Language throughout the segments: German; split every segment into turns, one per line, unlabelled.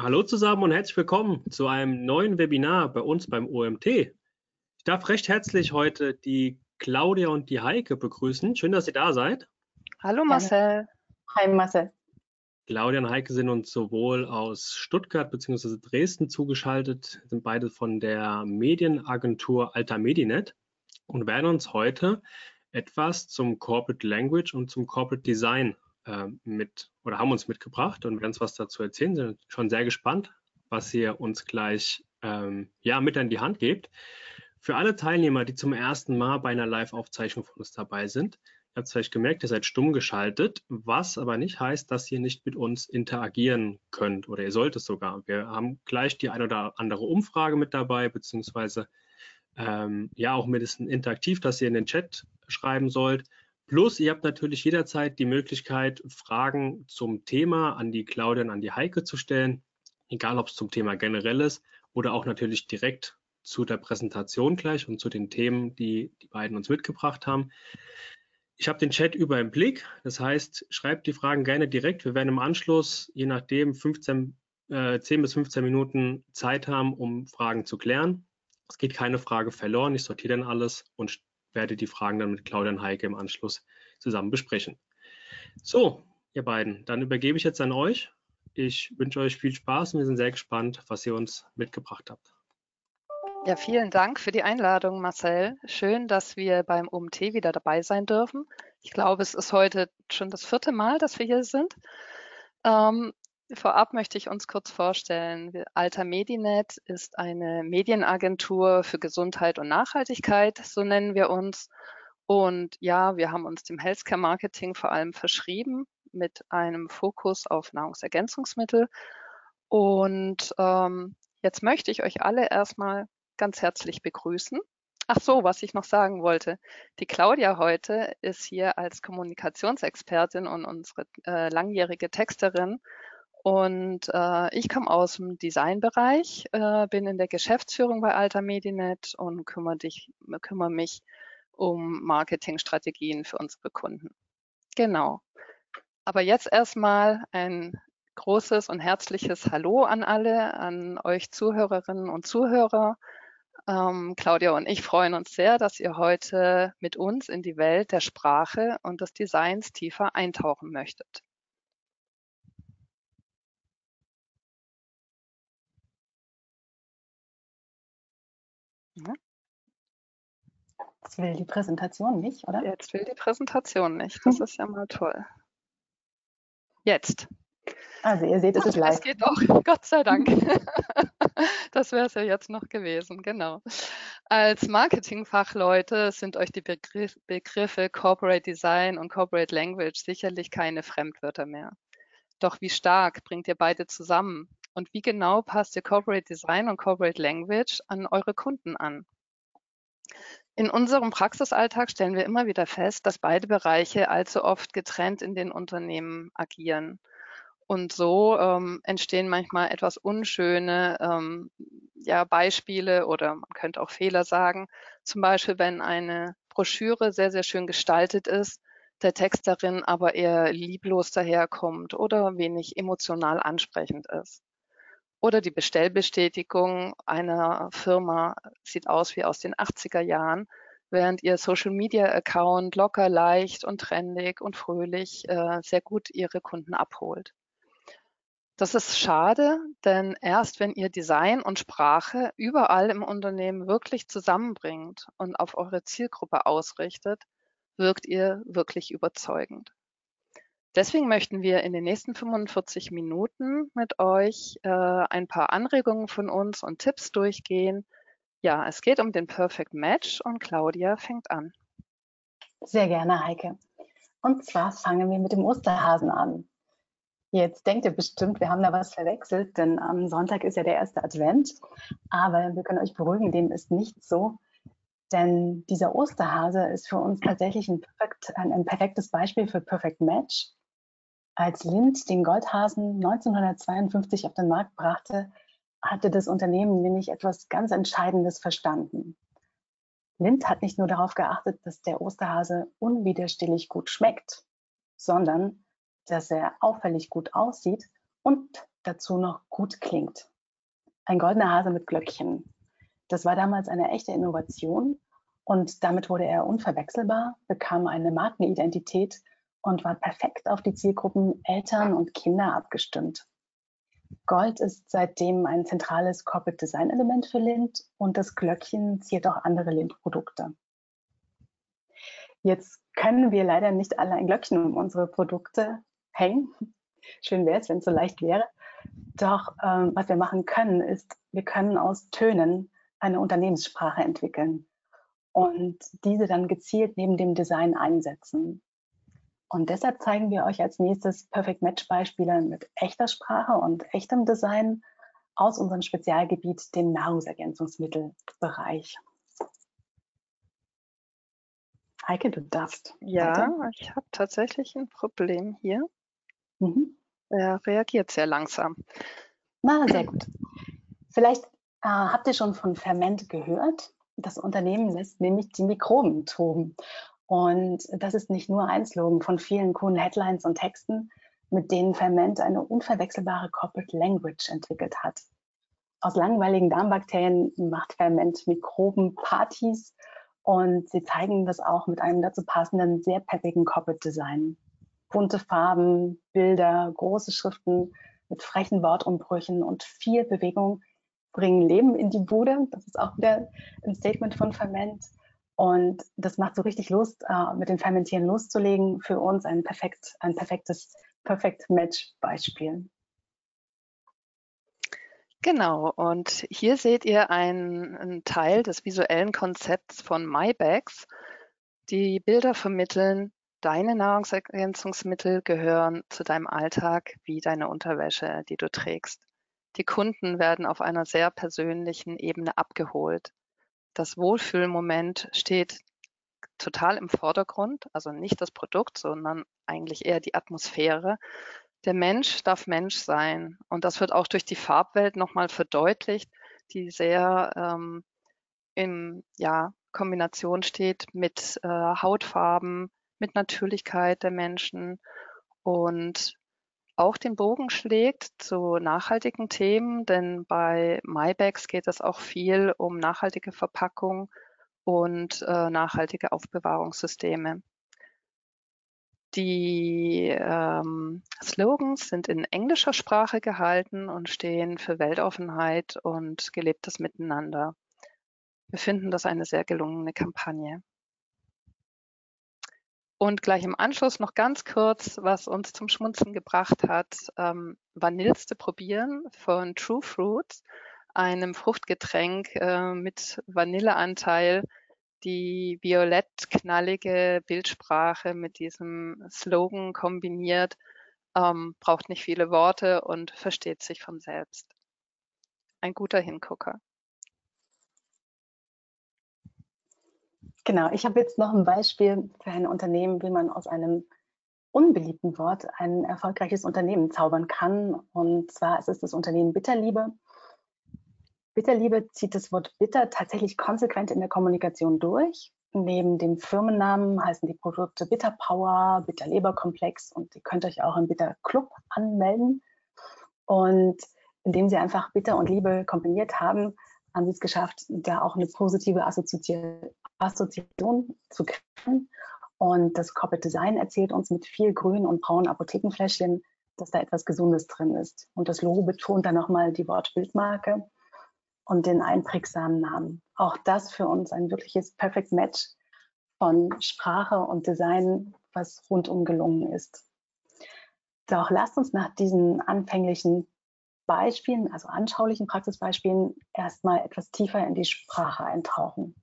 Hallo zusammen und herzlich willkommen zu einem neuen Webinar bei uns beim OMT. Ich darf recht herzlich heute die Claudia und die Heike begrüßen. Schön, dass ihr da seid.
Hallo Marcel.
Hi Marcel.
Claudia und Heike sind uns sowohl aus Stuttgart bzw. Dresden zugeschaltet, sind beide von der Medienagentur Alta Medinet und werden uns heute etwas zum Corporate Language und zum Corporate Design mit oder haben uns mitgebracht und werden uns was dazu erzählen. Sind schon sehr gespannt, was ihr uns gleich ähm, ja, mit an die Hand gebt. Für alle Teilnehmer, die zum ersten Mal bei einer Live-Aufzeichnung von uns dabei sind, ihr habt vielleicht gemerkt, ihr seid stumm geschaltet, was aber nicht heißt, dass ihr nicht mit uns interagieren könnt oder ihr sollt es sogar. Wir haben gleich die ein oder andere Umfrage mit dabei, beziehungsweise ähm, ja auch mindestens interaktiv, dass ihr in den Chat schreiben sollt. Plus, ihr habt natürlich jederzeit die Möglichkeit, Fragen zum Thema an die Claudia und an die Heike zu stellen, egal ob es zum Thema generell ist oder auch natürlich direkt zu der Präsentation gleich und zu den Themen, die die beiden uns mitgebracht haben. Ich habe den Chat über im Blick, das heißt, schreibt die Fragen gerne direkt. Wir werden im Anschluss, je nachdem, 15, äh, 10 bis 15 Minuten Zeit haben, um Fragen zu klären. Es geht keine Frage verloren, ich sortiere dann alles und werde die Fragen dann mit Claudia und Heike im Anschluss zusammen besprechen. So, ihr beiden, dann übergebe ich jetzt an euch. Ich wünsche euch viel Spaß und wir sind sehr gespannt, was ihr uns mitgebracht habt.
Ja, vielen Dank für die Einladung, Marcel. Schön, dass wir beim UMT wieder dabei sein dürfen. Ich glaube, es ist heute schon das vierte Mal, dass wir hier sind. Ähm, vorab möchte ich uns kurz vorstellen. Alter Medinet ist eine Medienagentur für Gesundheit und Nachhaltigkeit, so nennen wir uns. Und ja, wir haben uns dem Healthcare Marketing vor allem verschrieben mit einem Fokus auf Nahrungsergänzungsmittel. Und ähm, jetzt möchte ich euch alle erstmal ganz herzlich begrüßen. Ach so, was ich noch sagen wollte. Die Claudia heute ist hier als Kommunikationsexpertin und unsere äh, langjährige Texterin. Und äh, ich komme aus dem Designbereich, äh, bin in der Geschäftsführung bei Alta Medinet und kümmere, dich, kümmere mich um Marketingstrategien für unsere Kunden. Genau. Aber jetzt erstmal ein großes und herzliches Hallo an alle, an euch Zuhörerinnen und Zuhörer. Ähm, Claudia und ich freuen uns sehr, dass ihr heute mit uns in die Welt der Sprache und des Designs tiefer eintauchen möchtet.
Jetzt will die Präsentation nicht, oder?
Jetzt will die Präsentation nicht. Das ist ja mal toll. Jetzt.
Also ihr seht, es ist live.
Es geht doch, Gott sei Dank. Das wäre es ja jetzt noch gewesen, genau. Als Marketingfachleute sind euch die Begriff, Begriffe Corporate Design und Corporate Language sicherlich keine Fremdwörter mehr. Doch wie stark bringt ihr beide zusammen? Und wie genau passt ihr Corporate Design und Corporate Language an eure Kunden an? In unserem Praxisalltag stellen wir immer wieder fest, dass beide Bereiche allzu oft getrennt in den Unternehmen agieren. Und so ähm, entstehen manchmal etwas unschöne ähm, ja, Beispiele oder man könnte auch Fehler sagen. Zum Beispiel, wenn eine Broschüre sehr, sehr schön gestaltet ist, der Text darin aber eher lieblos daherkommt oder wenig emotional ansprechend ist. Oder die Bestellbestätigung einer Firma sieht aus wie aus den 80er Jahren, während ihr Social Media Account locker, leicht und trendig und fröhlich äh, sehr gut ihre Kunden abholt. Das ist schade, denn erst wenn ihr Design und Sprache überall im Unternehmen wirklich zusammenbringt und auf eure Zielgruppe ausrichtet, wirkt ihr wirklich überzeugend. Deswegen möchten wir in den nächsten 45 Minuten mit euch äh, ein paar Anregungen von uns und Tipps durchgehen. Ja, es geht um den Perfect Match und Claudia fängt an.
Sehr gerne, Heike. Und zwar fangen wir mit dem Osterhasen an. Jetzt denkt ihr bestimmt, wir haben da was verwechselt, denn am Sonntag ist ja der erste Advent. Aber wir können euch beruhigen, dem ist nicht so. Denn dieser Osterhase ist für uns tatsächlich ein, perfekt, ein, ein perfektes Beispiel für Perfect Match. Als Lind den Goldhasen 1952 auf den Markt brachte, hatte das Unternehmen nämlich etwas ganz Entscheidendes verstanden. Lind hat nicht nur darauf geachtet, dass der Osterhase unwiderstehlich gut schmeckt, sondern dass er auffällig gut aussieht und dazu noch gut klingt. Ein goldener Hase mit Glöckchen. Das war damals eine echte Innovation und damit wurde er unverwechselbar, bekam eine Markenidentität und war perfekt auf die Zielgruppen Eltern und Kinder abgestimmt. Gold ist seitdem ein zentrales Corporate Design Element für Lind und das Glöckchen ziert auch andere Lind-Produkte. Jetzt können wir leider nicht alle ein Glöckchen um unsere Produkte hängen. Schön wäre es, wenn es so leicht wäre. Doch ähm, was wir machen können, ist, wir können aus Tönen eine Unternehmenssprache entwickeln und diese dann gezielt neben dem Design einsetzen. Und deshalb zeigen wir euch als nächstes Perfect Match Beispiele mit echter Sprache und echtem Design aus unserem Spezialgebiet, dem Nahrungsergänzungsmittelbereich. Heike, du darfst.
Ja, weiter. ich habe tatsächlich ein Problem hier. Mhm. Er reagiert sehr langsam.
Na, sehr gut. Vielleicht äh, habt ihr schon von Ferment gehört. Das Unternehmen lässt nämlich die Mikroben toben. Und das ist nicht nur ein Slogan von vielen coolen Headlines und Texten, mit denen Ferment eine unverwechselbare Corporate Language entwickelt hat. Aus langweiligen Darmbakterien macht Ferment Mikrobenpartys und sie zeigen das auch mit einem dazu passenden, sehr peppigen Corporate Design. Bunte Farben, Bilder, große Schriften mit frechen Wortumbrüchen und viel Bewegung bringen Leben in die Bude. Das ist auch wieder ein Statement von Ferment. Und das macht so richtig Lust, äh, mit dem Fermentieren loszulegen. Für uns ein, perfekt, ein perfektes Perfect Match Beispiel.
Genau, und hier seht ihr einen, einen Teil des visuellen Konzepts von MyBags. Die Bilder vermitteln, deine Nahrungsergänzungsmittel gehören zu deinem Alltag wie deine Unterwäsche, die du trägst. Die Kunden werden auf einer sehr persönlichen Ebene abgeholt das Wohlfühlmoment steht total im Vordergrund, also nicht das Produkt, sondern eigentlich eher die Atmosphäre. Der Mensch darf Mensch sein und das wird auch durch die Farbwelt nochmal verdeutlicht, die sehr ähm, in ja, Kombination steht mit äh, Hautfarben, mit Natürlichkeit der Menschen und auch den Bogen schlägt zu nachhaltigen Themen, denn bei MyBags geht es auch viel um nachhaltige Verpackung und äh, nachhaltige Aufbewahrungssysteme. Die ähm, Slogans sind in englischer Sprache gehalten und stehen für Weltoffenheit und gelebtes Miteinander. Wir finden das eine sehr gelungene Kampagne. Und gleich im Anschluss noch ganz kurz, was uns zum Schmunzen gebracht hat, ähm, Vanillste probieren von True Fruits, einem Fruchtgetränk äh, mit Vanilleanteil, die violett-knallige Bildsprache mit diesem Slogan kombiniert, ähm, braucht nicht viele Worte und versteht sich von selbst. Ein guter Hingucker.
Genau, ich habe jetzt noch ein Beispiel für ein Unternehmen, wie man aus einem unbeliebten Wort ein erfolgreiches Unternehmen zaubern kann. Und zwar ist es das Unternehmen Bitterliebe. Bitterliebe zieht das Wort bitter tatsächlich konsequent in der Kommunikation durch. Neben dem Firmennamen heißen die Produkte Bitter Power, Bitter Leberkomplex und ihr könnt euch auch im Bitter Club anmelden. Und indem sie einfach Bitter und Liebe kombiniert haben, haben sie es geschafft, da auch eine positive Assoziation zu kriegen. Und das Corporate Design erzählt uns mit viel grünen und braunen Apothekenfläschchen, dass da etwas Gesundes drin ist. Und das Logo betont dann nochmal die Wortbildmarke und den einprägsamen Namen. Auch das für uns ein wirkliches Perfect Match von Sprache und Design, was rundum gelungen ist. Doch lasst uns nach diesen anfänglichen Beispielen, also anschaulichen Praxisbeispielen, erstmal etwas tiefer in die Sprache eintauchen.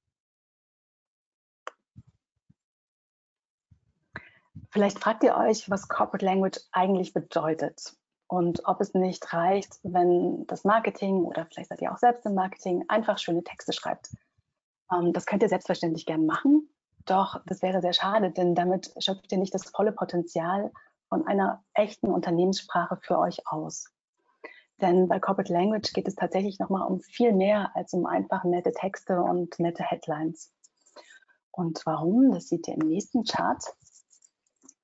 Vielleicht fragt ihr euch, was Corporate Language eigentlich bedeutet und ob es nicht reicht, wenn das Marketing oder vielleicht seid ihr auch selbst im Marketing einfach schöne Texte schreibt. Ähm, das könnt ihr selbstverständlich gern machen, doch das wäre sehr schade, denn damit schöpft ihr nicht das volle Potenzial von einer echten Unternehmenssprache für euch aus. Denn bei Corporate Language geht es tatsächlich nochmal um viel mehr als um einfach nette Texte und nette Headlines. Und warum? Das seht ihr im nächsten Chart.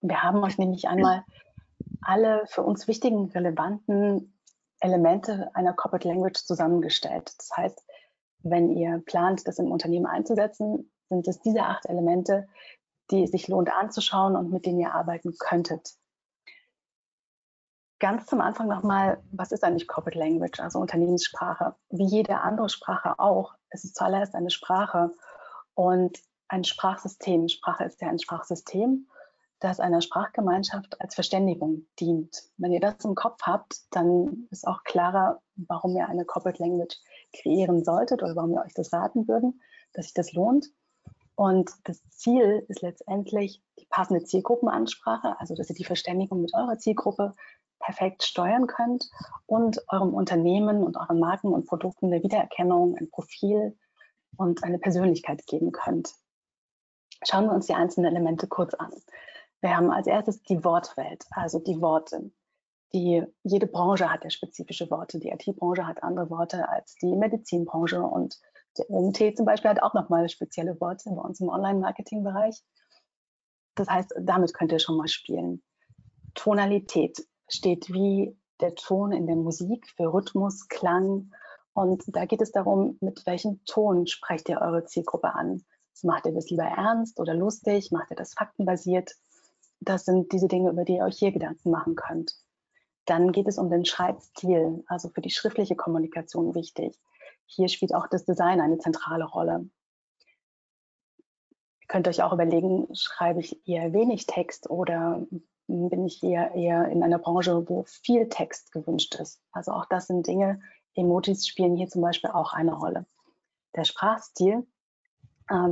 Wir haben euch nämlich einmal alle für uns wichtigen, relevanten Elemente einer Corporate Language zusammengestellt. Das heißt, wenn ihr plant, das im Unternehmen einzusetzen, sind es diese acht Elemente, die es sich lohnt anzuschauen und mit denen ihr arbeiten könntet. Ganz zum Anfang nochmal, was ist eigentlich Corporate Language, also Unternehmenssprache? Wie jede andere Sprache auch, es ist zuallererst eine Sprache und ein Sprachsystem. Sprache ist ja ein Sprachsystem, das einer Sprachgemeinschaft als Verständigung dient. Wenn ihr das im Kopf habt, dann ist auch klarer, warum ihr eine Corporate Language kreieren solltet oder warum wir euch das raten würden, dass sich das lohnt. Und das Ziel ist letztendlich die passende Zielgruppenansprache, also dass ihr die Verständigung mit eurer Zielgruppe perfekt steuern könnt und eurem Unternehmen und euren Marken und Produkten eine Wiedererkennung, ein Profil und eine Persönlichkeit geben könnt. Schauen wir uns die einzelnen Elemente kurz an. Wir haben als erstes die Wortwelt, also die Worte. Die, jede Branche hat ja spezifische Worte. Die IT-Branche hat andere Worte als die Medizinbranche und der OMT zum Beispiel hat auch nochmal spezielle Worte bei uns im Online-Marketing-Bereich. Das heißt, damit könnt ihr schon mal spielen. Tonalität steht wie der Ton in der Musik für Rhythmus, Klang. Und da geht es darum, mit welchem Ton sprecht ihr eure Zielgruppe an. Macht ihr das lieber ernst oder lustig? Macht ihr das faktenbasiert? Das sind diese Dinge, über die ihr euch hier Gedanken machen könnt. Dann geht es um den Schreibstil, also für die schriftliche Kommunikation wichtig. Hier spielt auch das Design eine zentrale Rolle. Ihr könnt euch auch überlegen, schreibe ich eher wenig Text oder bin ich eher, eher in einer Branche, wo viel Text gewünscht ist. Also auch das sind Dinge, Emojis spielen hier zum Beispiel auch eine Rolle. Der Sprachstil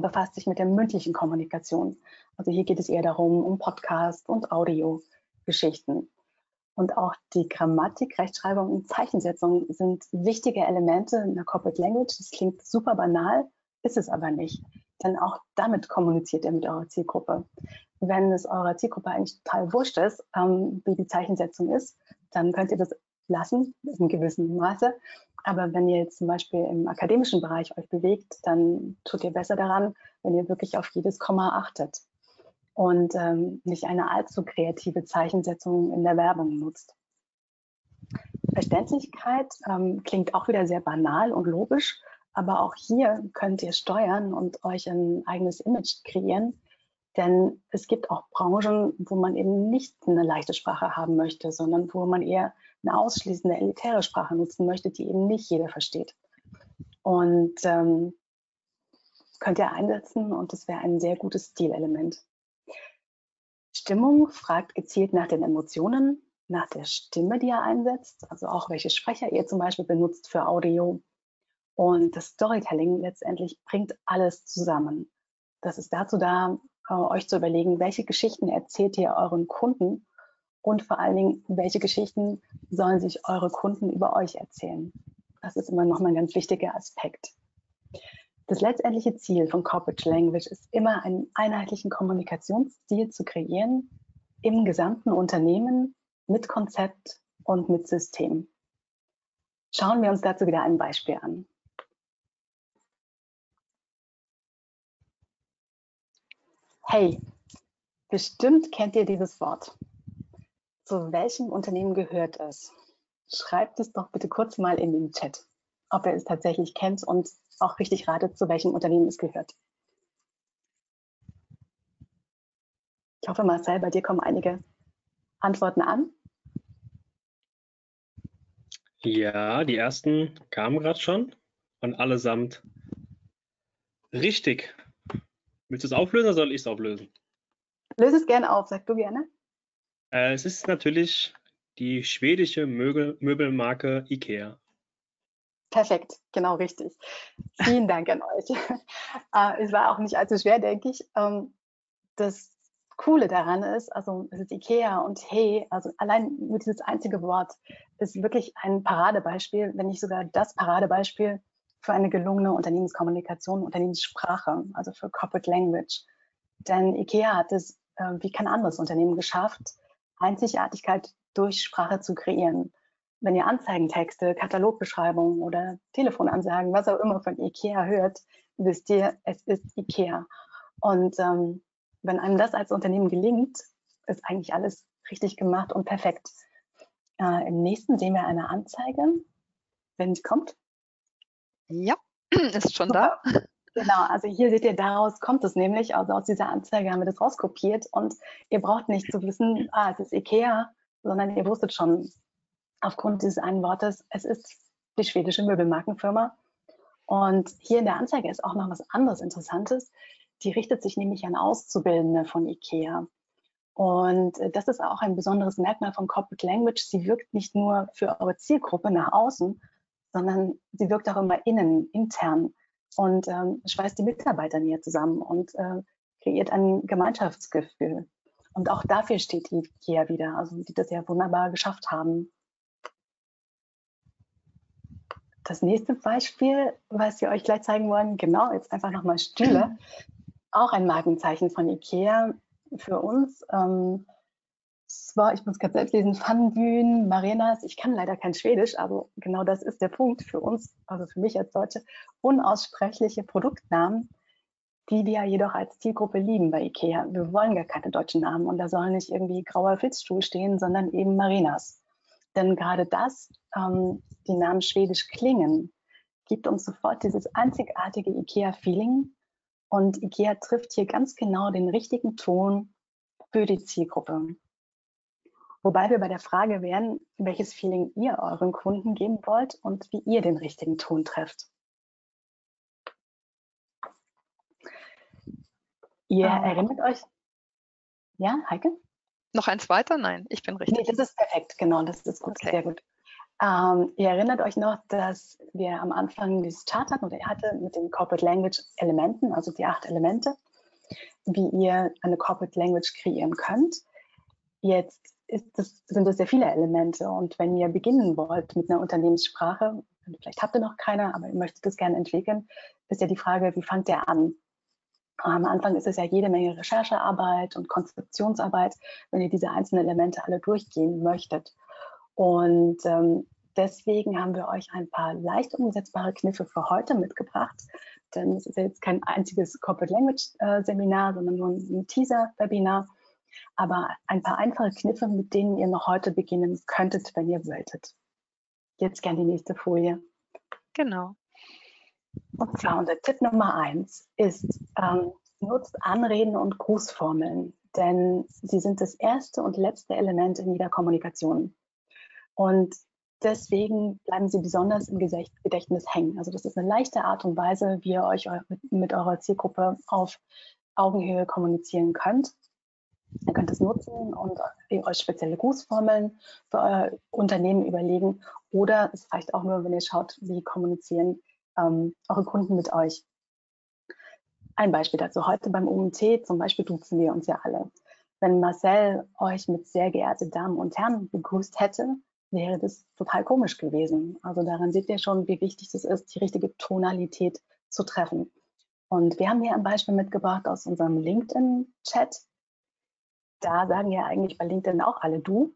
befasst sich mit der mündlichen Kommunikation. Also hier geht es eher darum, um Podcast und Audiogeschichten. Und auch die Grammatik, Rechtschreibung und Zeichensetzung sind wichtige Elemente in der Corporate Language. Das klingt super banal, ist es aber nicht. Denn auch damit kommuniziert ihr mit eurer Zielgruppe. Wenn es eurer Zielgruppe eigentlich total wurscht ist, ähm, wie die Zeichensetzung ist, dann könnt ihr das lassen, in gewissem Maße. Aber wenn ihr jetzt zum Beispiel im akademischen Bereich euch bewegt, dann tut ihr besser daran, wenn ihr wirklich auf jedes Komma achtet und ähm, nicht eine allzu kreative Zeichensetzung in der Werbung nutzt. Verständlichkeit ähm, klingt auch wieder sehr banal und logisch, aber auch hier könnt ihr steuern und euch ein eigenes Image kreieren. Denn es gibt auch Branchen, wo man eben nicht eine leichte Sprache haben möchte, sondern wo man eher eine ausschließende elitäre Sprache nutzen möchte, die eben nicht jeder versteht. Und ähm, könnt ihr einsetzen und das wäre ein sehr gutes Stilelement. Stimmung fragt gezielt nach den Emotionen, nach der Stimme, die ihr einsetzt, also auch welche Sprecher ihr zum Beispiel benutzt für Audio. Und das Storytelling letztendlich bringt alles zusammen. Das ist dazu da, äh, euch zu überlegen, welche Geschichten erzählt ihr euren Kunden und vor allen Dingen, welche Geschichten sollen sich eure Kunden über euch erzählen. Das ist immer noch mal ein ganz wichtiger Aspekt. Das letztendliche Ziel von Corporate Language ist immer, einen einheitlichen Kommunikationsstil zu kreieren im gesamten Unternehmen mit Konzept und mit System. Schauen wir uns dazu wieder ein Beispiel an. Hey, bestimmt kennt ihr dieses Wort. Zu welchem Unternehmen gehört es? Schreibt es doch bitte kurz mal in den Chat ob er es tatsächlich kennt und auch richtig ratet, zu welchem Unternehmen es gehört. Ich hoffe, Marcel, bei dir kommen einige Antworten an.
Ja, die ersten kamen gerade schon und allesamt richtig. Willst du es auflösen oder soll ich es auflösen?
Löse es gerne auf, sag du gerne.
Äh, es ist natürlich die schwedische Möbel Möbelmarke IKEA.
Perfekt, genau richtig. Vielen Dank an euch. Äh, es war auch nicht allzu schwer, denke ich. Ähm, das Coole daran ist, also es ist Ikea und Hey, also allein nur dieses einzige Wort ist wirklich ein Paradebeispiel, wenn nicht sogar das Paradebeispiel für eine gelungene Unternehmenskommunikation, Unternehmenssprache, also für Corporate Language. Denn Ikea hat es äh, wie kein anderes Unternehmen geschafft, Einzigartigkeit durch Sprache zu kreieren wenn ihr Anzeigentexte, Katalogbeschreibungen oder Telefonansagen, was auch immer von IKEA hört, wisst ihr, es ist IKEA. Und ähm, wenn einem das als Unternehmen gelingt, ist eigentlich alles richtig gemacht und perfekt. Äh, Im nächsten sehen wir eine Anzeige, wenn sie kommt.
Ja, ist schon Super. da.
Genau, also hier seht ihr, daraus kommt es nämlich, also aus dieser Anzeige haben wir das rauskopiert und ihr braucht nicht zu wissen, ah, es ist Ikea, sondern ihr wusstet schon aufgrund dieses einen Wortes, es ist die schwedische Möbelmarkenfirma. Und hier in der Anzeige ist auch noch was anderes Interessantes. Die richtet sich nämlich an Auszubildende von IKEA. Und äh, das ist auch ein besonderes Merkmal von Corporate Language. Sie wirkt nicht nur für eure Zielgruppe nach außen, sondern sie wirkt auch immer innen, intern und ähm, schweißt die Mitarbeiter näher zusammen und äh, kreiert ein Gemeinschaftsgefühl. Und auch dafür steht IKEA wieder, also die das ja wunderbar geschafft haben. Das nächste Beispiel, was wir euch gleich zeigen wollen, genau, jetzt einfach nochmal Stühle. Auch ein Markenzeichen von IKEA für uns. Ähm, zwar, ich muss gerade selbst lesen, Pfannenbühnen, Marenas. Ich kann leider kein Schwedisch, aber genau das ist der Punkt für uns, also für mich als Deutsche, unaussprechliche Produktnamen, die wir jedoch als Zielgruppe lieben bei IKEA. Wir wollen gar keine deutschen Namen und da soll nicht irgendwie grauer Filzstuhl stehen, sondern eben Marenas. Denn gerade das, ähm, die Namen schwedisch klingen, gibt uns sofort dieses einzigartige IKEA-Feeling. Und IKEA trifft hier ganz genau den richtigen Ton für die Zielgruppe. Wobei wir bei der Frage wären, welches Feeling ihr euren Kunden geben wollt und wie ihr den richtigen Ton trefft. Ihr oh. erinnert euch, ja, Heike?
Noch eins weiter? Nein, ich bin richtig.
Nee, das ist perfekt, genau, das ist gut, okay. sehr gut. Ähm, ihr erinnert euch noch, dass wir am Anfang dieses Chart hatten oder ihr hatte mit den Corporate Language Elementen, also die acht Elemente, wie ihr eine Corporate Language kreieren könnt. Jetzt das, sind das sehr viele Elemente und wenn ihr beginnen wollt mit einer Unternehmenssprache, vielleicht habt ihr noch keine, aber ihr möchtet das gerne entwickeln, ist ja die Frage, wie fangt ihr an? Am Anfang ist es ja jede Menge Recherchearbeit und Konzeptionsarbeit, wenn ihr diese einzelnen Elemente alle durchgehen möchtet. Und ähm, deswegen haben wir euch ein paar leicht umsetzbare Kniffe für heute mitgebracht. Denn es ist ja jetzt kein einziges Corporate Language äh, Seminar, sondern nur ein Teaser-Webinar. Aber ein paar einfache Kniffe, mit denen ihr noch heute beginnen könntet, wenn ihr wolltet. Jetzt gerne die nächste Folie.
Genau.
Und zwar unser Tipp Nummer eins ist, ähm, nutzt Anreden und Grußformeln, denn sie sind das erste und letzte Element in jeder Kommunikation. Und deswegen bleiben sie besonders im Gedächtnis hängen. Also das ist eine leichte Art und Weise, wie ihr euch mit eurer Zielgruppe auf Augenhöhe kommunizieren könnt. Ihr könnt es nutzen und euch spezielle Grußformeln für euer Unternehmen überlegen. Oder es reicht auch nur, wenn ihr schaut, wie kommunizieren ähm, eure Kunden mit euch. Ein Beispiel dazu. Heute beim UMT zum Beispiel duzen wir uns ja alle. Wenn Marcel euch mit sehr geehrte Damen und Herren begrüßt hätte, wäre das total komisch gewesen. Also daran seht ihr schon, wie wichtig es ist, die richtige Tonalität zu treffen. Und wir haben hier ein Beispiel mitgebracht aus unserem LinkedIn-Chat. Da sagen ja eigentlich bei LinkedIn auch alle du,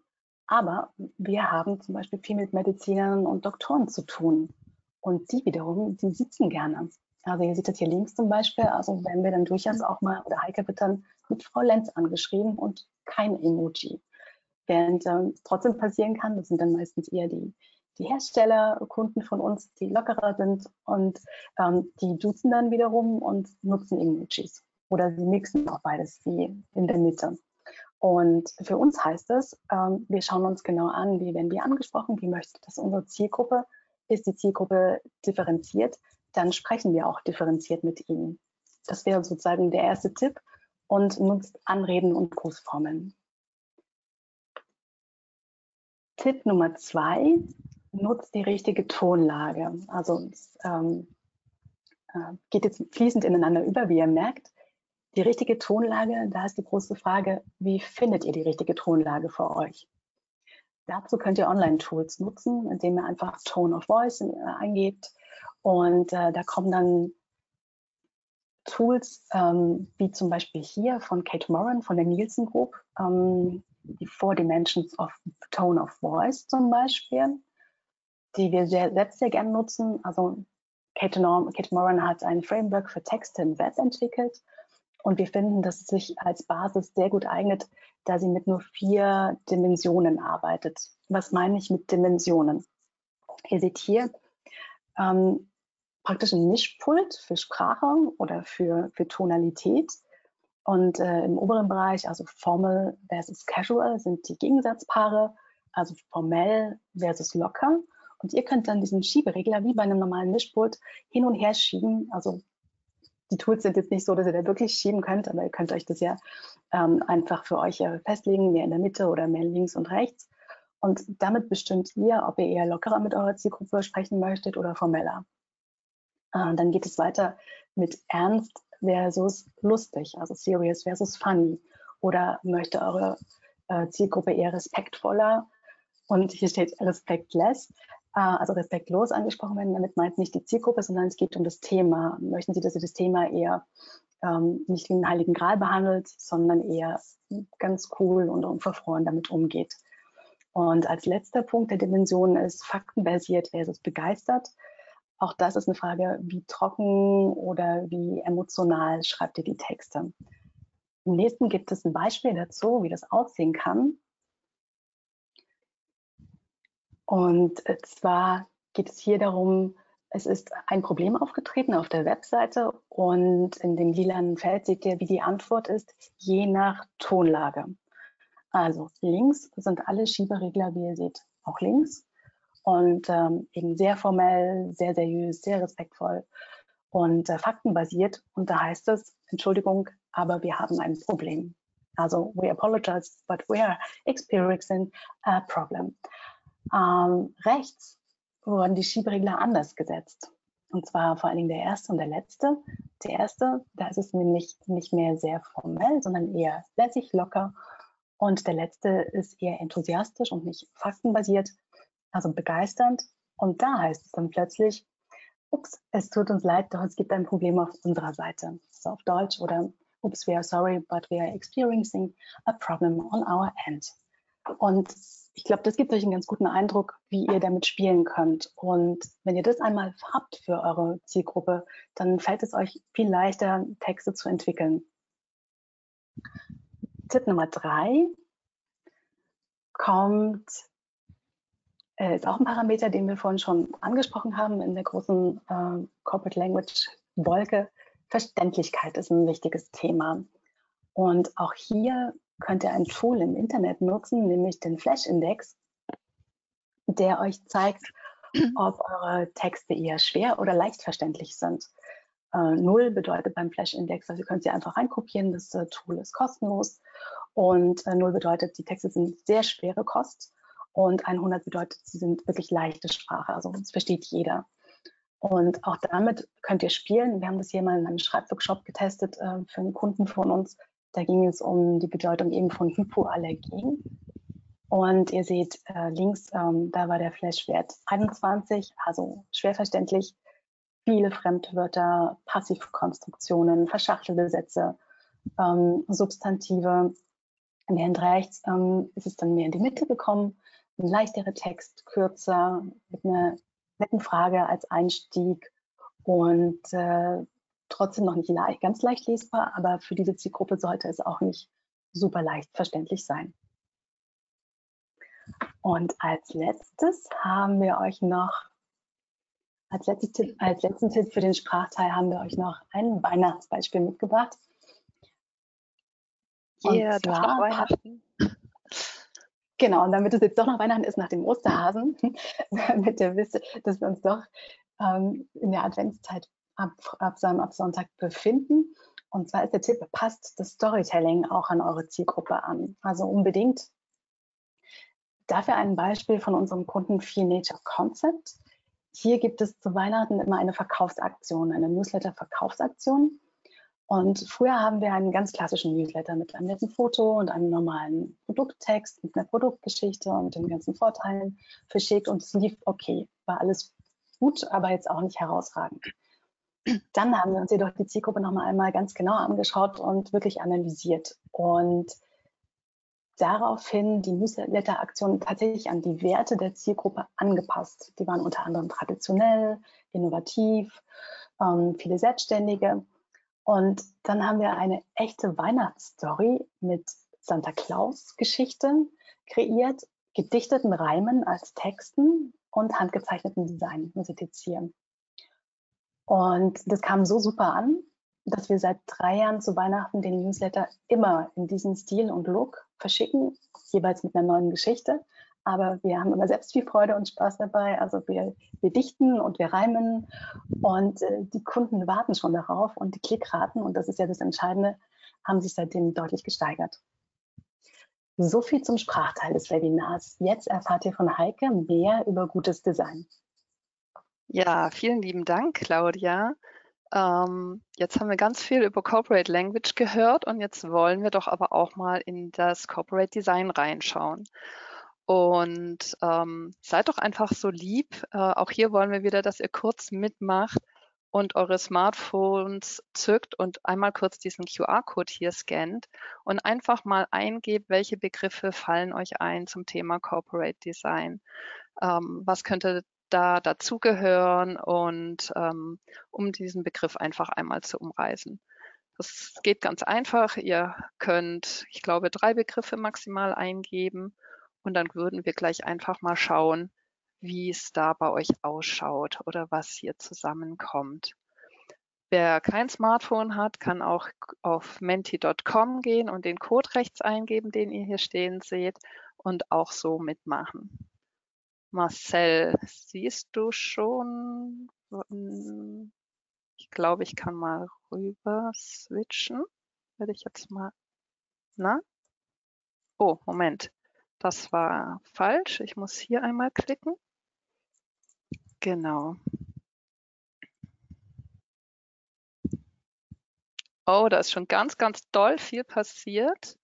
aber wir haben zum Beispiel viel mit Medizinern und Doktoren zu tun. Und die wiederum, die sitzen gerne. Also ihr seht das hier links zum Beispiel, also werden wir dann durchaus auch mal, oder Heike wird dann mit Frau Lenz angeschrieben und kein Emoji. Während ähm, trotzdem passieren kann, das sind dann meistens eher die, die Hersteller, Kunden von uns, die lockerer sind und ähm, die duzen dann wiederum und nutzen Emojis. Oder sie mixen auch beides, wie in der Mitte. Und für uns heißt es, ähm, wir schauen uns genau an, wie werden wir angesprochen, wie möchte das unsere Zielgruppe ist die Zielgruppe differenziert, dann sprechen wir auch differenziert mit ihnen. Das wäre sozusagen der erste Tipp und nutzt Anreden und Grußformeln. Tipp Nummer zwei, nutzt die richtige Tonlage. Also es ähm, äh, geht jetzt fließend ineinander über, wie ihr merkt. Die richtige Tonlage, da ist die große Frage, wie findet ihr die richtige Tonlage für euch? Dazu könnt ihr Online-Tools nutzen, indem ihr einfach Tone of Voice äh, eingebt und äh, da kommen dann Tools ähm, wie zum Beispiel hier von Kate Moran von der Nielsen Group, ähm, die Four Dimensions of Tone of Voice zum Beispiel, die wir sehr, selbst sehr gerne nutzen. Also Kate, Norm, Kate Moran hat ein Framework für Texte im Web entwickelt Und wir finden, dass es sich als Basis sehr gut eignet, da sie mit nur vier Dimensionen arbeitet. Was meine ich mit Dimensionen? Ihr seht hier ähm, praktisch ein Mischpult für Sprache oder für, für Tonalität. Und äh, im oberen Bereich, also Formal versus Casual, sind die Gegensatzpaare, also formell versus locker. Und ihr könnt dann diesen Schieberegler wie bei einem normalen Mischpult hin und her schieben. Also die Tools sind jetzt nicht so, dass ihr da wirklich schieben könnt, aber ihr könnt euch das ja ähm, einfach für euch äh, festlegen, mehr in der Mitte oder mehr links und rechts. Und damit bestimmt ihr, ob ihr eher lockerer mit eurer Zielgruppe sprechen möchtet oder formeller. Äh, dann geht es weiter mit ernst versus lustig, also serious versus funny. Oder möchte eure äh, Zielgruppe eher respektvoller und hier steht respektless, äh, also respektlos angesprochen werden. Damit meint nicht die Zielgruppe, sondern es geht um das Thema. Möchten Sie, dass Sie das Thema eher ähm, nicht wie einen heiligen Gral behandelt, sondern eher ganz cool und unverfroren damit umgeht. Und als letzter Punkt der Dimension ist faktenbasiert versus begeistert. Auch das ist eine Frage, wie trocken oder wie emotional schreibt ihr die Texte. Im nächsten gibt es ein Beispiel dazu, wie das aussehen kann. Und zwar geht es hier darum, es ist ein Problem aufgetreten auf der Webseite und in dem lilanen Feld seht ihr, wie die Antwort ist, je nach Tonlage. Also links sind alle Schieberegler, wie ihr seht, auch links und ähm, eben sehr formell, sehr seriös, sehr respektvoll und äh, faktenbasiert. Und da heißt es, Entschuldigung, aber wir haben ein Problem. Also we apologize, but we are experiencing a problem. Ähm, rechts wurden die Schieberegler anders gesetzt. Und zwar vor allen Dingen der erste und der letzte. Der erste, da ist es nämlich nicht mehr sehr formell, sondern eher lässig, locker. Und der letzte ist eher enthusiastisch und nicht faktenbasiert, also begeisternd. Und da heißt es dann plötzlich, ups, es tut uns leid, doch es gibt ein Problem auf unserer Seite. So auf Deutsch oder ups, we are sorry, but we are experiencing a problem on our end. Und ich glaube, das gibt euch einen ganz guten Eindruck, wie ihr damit spielen könnt. Und wenn ihr das einmal habt für eure Zielgruppe, dann fällt es euch viel leichter, Texte zu entwickeln. Tipp Nummer drei kommt, äh, ist auch ein Parameter, den wir vorhin schon angesprochen haben in der großen äh, Corporate Language Wolke. Verständlichkeit ist ein wichtiges Thema. Und auch hier könnt ihr ein Tool im Internet nutzen, nämlich den Flash-Index, der euch zeigt, ob eure Texte eher schwer oder leicht verständlich sind. Äh, Null bedeutet beim Flash-Index, also ihr könnt sie einfach reinkopieren, das äh, Tool ist kostenlos. Und äh, Null bedeutet, die Texte sind sehr schwere Kost. Und 100 bedeutet, sie sind wirklich leichte Sprache, also das versteht jeder. Und auch damit könnt ihr spielen. Wir haben das hier mal in einem Schreibworkshop getestet äh, für einen Kunden von uns. Da ging es um die Bedeutung eben von Hypoallergien. Und ihr seht äh, links, ähm, da war der Flashwert 21, also schwer verständlich. Viele Fremdwörter, Passivkonstruktionen, verschachtelte Sätze, ähm, Substantive. Während rechts ähm, ist es dann mehr in die Mitte gekommen. Ein leichterer Text, kürzer, mit einer netten Frage als Einstieg und äh, trotzdem noch nicht ganz leicht lesbar, aber für diese Zielgruppe sollte es auch nicht super leicht verständlich sein. Und als letztes haben wir euch noch, als, Tipp, als letzten Tipp für den Sprachteil haben wir euch noch ein Weihnachtsbeispiel mitgebracht.
Ja, yeah, noch Weihnachten.
Genau, und damit es jetzt doch noch Weihnachten ist nach dem Osterhasen, damit ihr wisst, dass wir uns doch ähm, in der Adventszeit ab, ab, ab Sonntag befinden. Und zwar ist der Tipp, passt das Storytelling auch an eure Zielgruppe an. Also unbedingt. Dafür ein Beispiel von unserem Kunden Feel Nature Concept. Hier gibt es zu Weihnachten immer eine Verkaufsaktion, eine Newsletter-Verkaufsaktion. Und früher haben wir einen ganz klassischen Newsletter mit einem netten Foto und einem normalen Produkttext mit einer Produktgeschichte und den ganzen Vorteilen verschickt und es lief okay, war alles gut, aber jetzt auch nicht herausragend. Dann haben wir uns jedoch die Zielgruppe nochmal einmal ganz genau angeschaut und wirklich analysiert und daraufhin die Newsletter-Aktion tatsächlich an die Werte der Zielgruppe angepasst. Die waren unter anderem traditionell, innovativ, ähm, viele Selbstständige. Und dann haben wir eine echte Weihnachtsstory mit Santa Claus-Geschichten kreiert, gedichteten Reimen als Texten und handgezeichneten Design, hier. Und das kam so super an, dass wir seit drei Jahren zu Weihnachten den Newsletter immer in diesem Stil und Look verschicken, jeweils mit einer neuen Geschichte. Aber wir haben immer selbst viel Freude und Spaß dabei. Also wir, wir dichten und wir reimen und äh, die Kunden warten schon darauf und die Klickraten, und das ist ja das Entscheidende, haben sich seitdem deutlich gesteigert. So viel zum Sprachteil des Webinars. Jetzt erfahrt ihr von Heike mehr über gutes Design.
Ja, vielen lieben Dank, Claudia. Ähm, jetzt haben wir ganz viel über Corporate Language gehört und jetzt wollen wir doch aber auch mal in das Corporate Design reinschauen. Und ähm, seid doch einfach so lieb. Äh, auch hier wollen wir wieder, dass ihr kurz mitmacht und eure Smartphones zückt und einmal kurz diesen QR-Code hier scannt und einfach mal eingebt, welche Begriffe fallen euch ein zum Thema Corporate Design. Ähm, was könnte da dazugehören und ähm, um diesen Begriff einfach einmal zu umreißen. Das geht ganz einfach. Ihr könnt, ich glaube, drei Begriffe maximal eingeben und dann würden wir gleich einfach mal schauen, wie es da bei euch ausschaut oder was hier zusammenkommt. Wer kein Smartphone hat, kann auch auf menti.com gehen und den Code rechts eingeben, den ihr hier stehen seht und auch so mitmachen. Marcel, siehst du schon? Ich glaube, ich kann mal rüber switchen. Werde ich jetzt mal. Na? Oh, Moment. Das war falsch. Ich muss hier einmal klicken. Genau. Oh, da ist schon ganz, ganz doll viel passiert.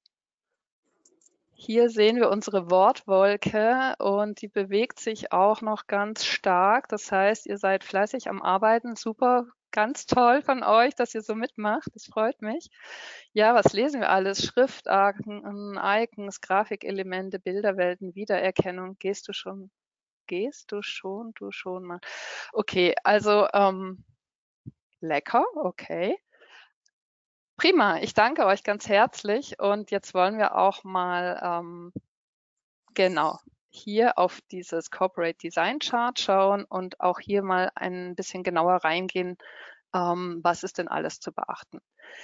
Hier sehen wir unsere Wortwolke und die bewegt sich auch noch ganz stark. Das heißt, ihr seid fleißig am Arbeiten. Super, ganz toll von euch, dass ihr so mitmacht. Das freut mich. Ja, was lesen wir alles? Schriftarten, Icons, Grafikelemente, Bilderwelten, Wiedererkennung. Gehst du schon? Gehst du schon? Du schon mal. Okay, also ähm, lecker, okay. Prima, ich danke euch ganz herzlich und jetzt wollen wir auch mal ähm, genau hier auf dieses Corporate Design Chart schauen und auch hier mal ein bisschen genauer reingehen, ähm, was ist denn alles zu beachten.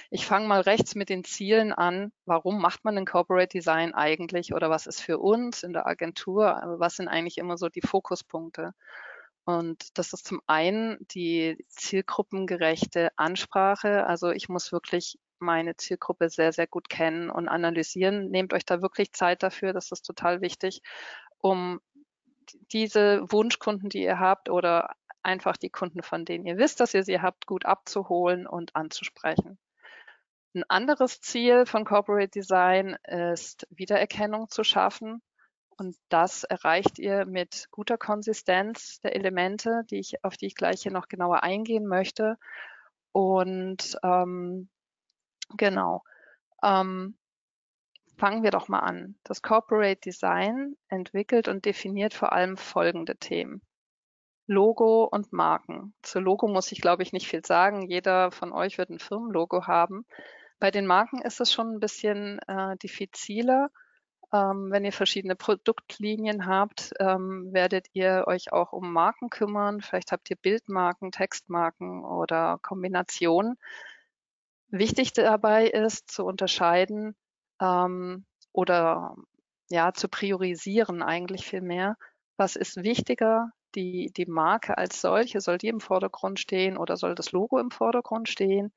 Ich fange mal rechts mit den Zielen an. Warum macht man ein Corporate Design eigentlich oder was ist für uns in der Agentur, was sind eigentlich immer so die Fokuspunkte? Und das ist zum einen die zielgruppengerechte Ansprache. Also ich muss wirklich meine Zielgruppe sehr, sehr gut kennen und analysieren. Nehmt euch da wirklich Zeit dafür, das ist total wichtig, um diese Wunschkunden, die ihr habt oder einfach die Kunden, von denen ihr wisst, dass ihr sie habt, gut abzuholen und anzusprechen. Ein anderes Ziel von Corporate Design ist Wiedererkennung zu schaffen. Und das erreicht ihr mit guter Konsistenz der Elemente, die ich, auf die ich gleich hier noch genauer eingehen möchte. Und ähm, Genau. Ähm, fangen wir doch mal an. Das Corporate Design entwickelt und definiert vor allem folgende Themen. Logo und Marken. Zu Logo muss ich, glaube ich, nicht viel sagen. Jeder von euch wird ein Firmenlogo haben. Bei den Marken ist es schon ein bisschen äh, diffiziler. Ähm, wenn ihr verschiedene Produktlinien habt, ähm, werdet ihr euch auch um Marken kümmern. Vielleicht habt ihr Bildmarken, Textmarken oder Kombinationen. Wichtig dabei ist zu unterscheiden ähm, oder ja zu priorisieren eigentlich viel mehr, was ist wichtiger, die, die Marke als solche, soll die im Vordergrund stehen oder soll das Logo im Vordergrund stehen?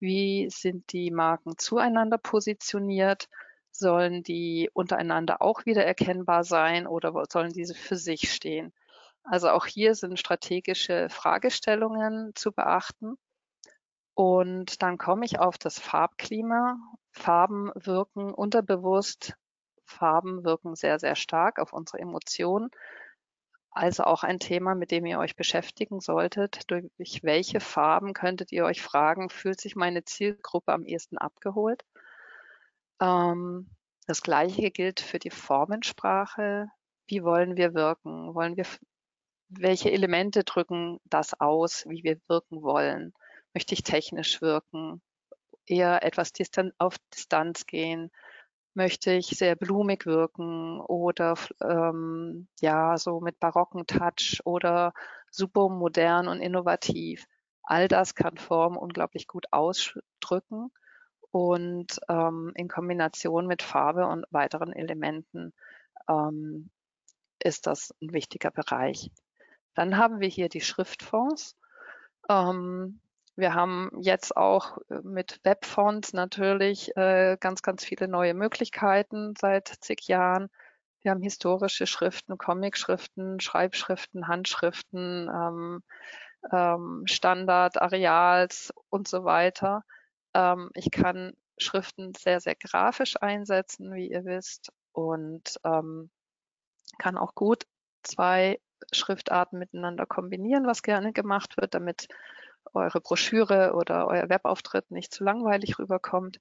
Wie sind die Marken zueinander positioniert? Sollen die untereinander auch wieder erkennbar sein oder sollen diese für sich stehen? Also auch hier sind strategische Fragestellungen zu beachten. Und dann komme ich auf das Farbklima. Farben wirken unterbewusst. Farben wirken sehr, sehr stark auf unsere Emotionen. Also auch ein Thema, mit dem ihr euch beschäftigen solltet. Durch welche Farben könntet ihr euch fragen, fühlt sich meine Zielgruppe am ehesten abgeholt? Ähm, das Gleiche gilt für die Formensprache. Wie wollen wir wirken? Wollen wir, welche Elemente drücken das aus, wie wir wirken wollen? Möchte ich technisch wirken? eher etwas distan auf Distanz gehen? Möchte ich sehr blumig wirken oder ähm, ja, so mit barocken Touch oder super modern und innovativ? All das kann Form unglaublich gut ausdrücken und ähm, in Kombination mit Farbe und weiteren Elementen ähm, ist das ein wichtiger Bereich. Dann haben wir hier die Schriftfonds. Ähm, wir haben jetzt auch äh, mit Webfonts natürlich äh, ganz, ganz viele neue Möglichkeiten seit zig Jahren. Wir haben historische Schriften, Comicschriften, Schreibschriften, Handschriften, ähm, ähm, Standard, Areals und so weiter. Ähm, ich kann Schriften sehr, sehr grafisch einsetzen, wie ihr wisst, und ähm, kann auch gut zwei Schriftarten miteinander kombinieren, was gerne gemacht wird, damit eure Broschüre oder euer Webauftritt nicht zu langweilig rüberkommt.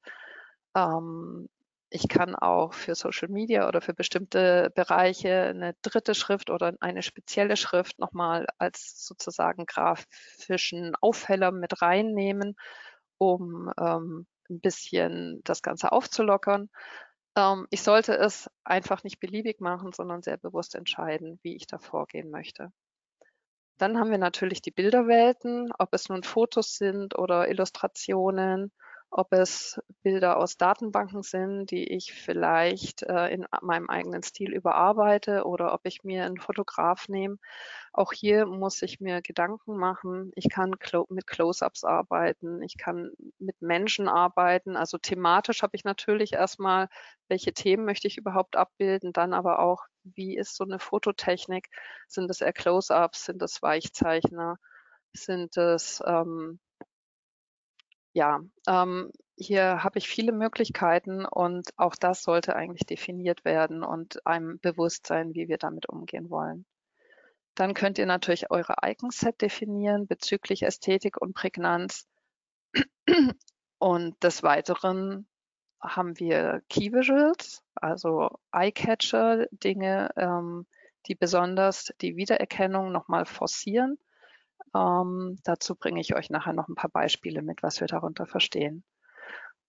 Ähm, ich kann auch für Social Media oder für bestimmte Bereiche eine dritte Schrift oder eine spezielle Schrift nochmal als sozusagen grafischen Aufheller mit reinnehmen, um ähm, ein bisschen das Ganze aufzulockern. Ähm, ich sollte es einfach nicht beliebig machen, sondern sehr bewusst entscheiden, wie ich da vorgehen möchte. Dann haben wir natürlich die Bilderwelten, ob es nun Fotos sind oder Illustrationen ob es Bilder aus Datenbanken sind, die ich vielleicht äh, in meinem eigenen Stil überarbeite oder ob ich mir einen Fotograf nehme. Auch hier muss ich mir Gedanken machen. Ich kann mit Close-ups arbeiten, ich kann mit Menschen arbeiten. Also thematisch habe ich natürlich erstmal, welche Themen möchte ich überhaupt abbilden, dann aber auch, wie ist so eine Fototechnik? Sind es eher Close-ups, sind es Weichzeichner? Sind es ähm, ja, ähm, hier habe ich viele Möglichkeiten und auch das sollte eigentlich definiert werden und einem bewusst sein, wie wir damit umgehen wollen. Dann könnt ihr natürlich eure Icon-Set definieren bezüglich Ästhetik und Prägnanz. Und des Weiteren haben wir Key Visuals, also Eye-Catcher, Dinge, ähm, die besonders die Wiedererkennung nochmal forcieren ähm, dazu bringe ich euch nachher noch ein paar Beispiele mit, was wir darunter verstehen.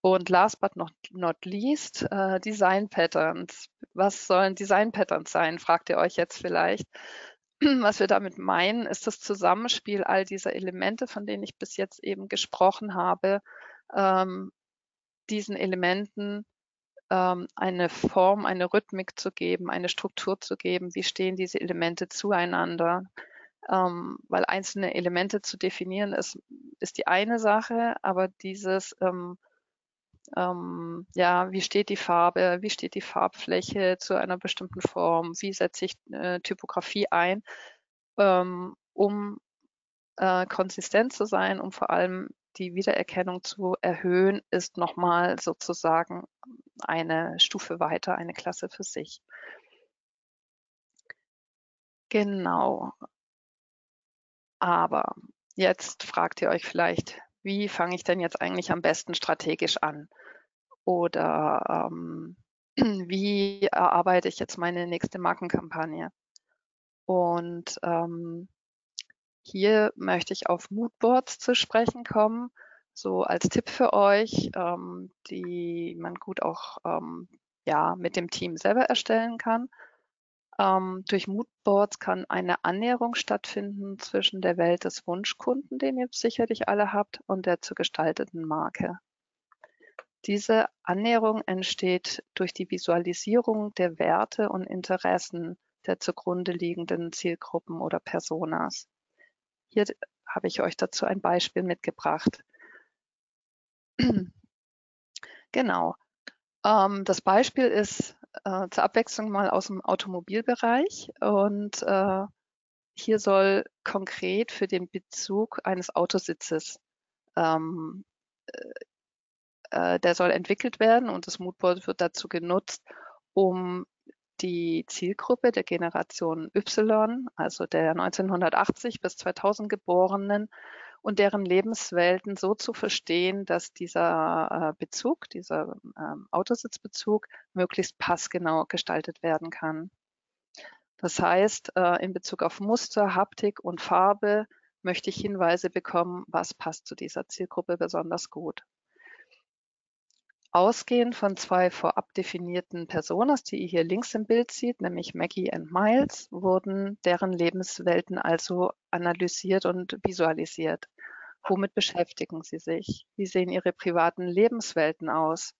Und last but not, not least, äh, Design Patterns. Was sollen Design Patterns sein, fragt ihr euch jetzt vielleicht. Was wir damit meinen, ist das Zusammenspiel all dieser Elemente, von denen ich bis jetzt eben gesprochen habe, ähm, diesen Elementen ähm, eine Form, eine Rhythmik zu geben, eine Struktur zu geben. Wie stehen diese Elemente zueinander? Ähm, weil einzelne Elemente zu definieren ist, ist die eine Sache, aber dieses, ähm, ähm, ja, wie steht die Farbe, wie steht die Farbfläche zu einer bestimmten Form, wie setze ich äh, Typografie ein, ähm, um äh, konsistent zu sein, um vor allem die Wiedererkennung zu erhöhen, ist nochmal sozusagen eine Stufe weiter, eine Klasse für sich. Genau. Aber jetzt fragt ihr euch vielleicht, wie fange ich denn jetzt eigentlich am besten strategisch an? Oder ähm, wie erarbeite ich jetzt meine nächste Markenkampagne? Und ähm, hier möchte ich auf Moodboards zu sprechen kommen, so als Tipp für euch, ähm, die man gut auch ähm, ja, mit dem Team selber erstellen kann. Ähm, durch Moodboards kann eine Annäherung stattfinden zwischen der Welt des Wunschkunden, den ihr sicherlich alle habt, und der zu gestalteten Marke. Diese Annäherung entsteht durch die Visualisierung der Werte und Interessen der zugrunde liegenden Zielgruppen oder Personas. Hier habe ich euch dazu ein Beispiel mitgebracht. genau. Ähm, das Beispiel ist äh, zur Abwechslung mal aus dem Automobilbereich. Und äh, hier soll konkret für den Bezug eines Autositzes, ähm, äh, äh, der soll entwickelt werden und das Moodboard wird dazu genutzt, um die Zielgruppe der Generation Y, also der 1980 bis 2000 Geborenen, und deren Lebenswelten so zu verstehen, dass dieser äh, Bezug, dieser ähm, Autositzbezug möglichst passgenau gestaltet werden kann. Das heißt, äh, in Bezug auf Muster, Haptik und Farbe möchte ich Hinweise bekommen, was passt zu dieser Zielgruppe besonders gut. Ausgehend von zwei vorab definierten Personas, die ihr hier links im Bild seht, nämlich Maggie und Miles, wurden deren Lebenswelten also analysiert und visualisiert. Womit beschäftigen sie sich? Wie sehen ihre privaten Lebenswelten aus?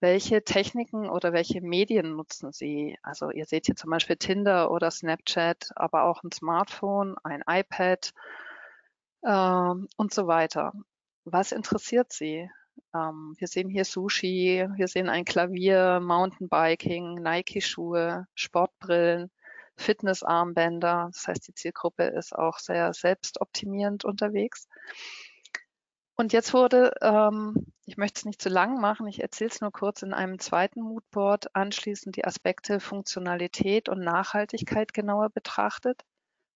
Welche Techniken oder welche Medien nutzen sie? Also ihr seht hier zum Beispiel Tinder oder Snapchat, aber auch ein Smartphone, ein iPad äh, und so weiter. Was interessiert sie? Ähm, wir sehen hier Sushi, wir sehen ein Klavier, Mountainbiking, Nike-Schuhe, Sportbrillen, Fitnessarmbänder. Das heißt, die Zielgruppe ist auch sehr selbstoptimierend unterwegs. Und jetzt wurde, ähm, ich möchte es nicht zu lang machen, ich erzähle es nur kurz in einem zweiten Moodboard, anschließend die Aspekte Funktionalität und Nachhaltigkeit genauer betrachtet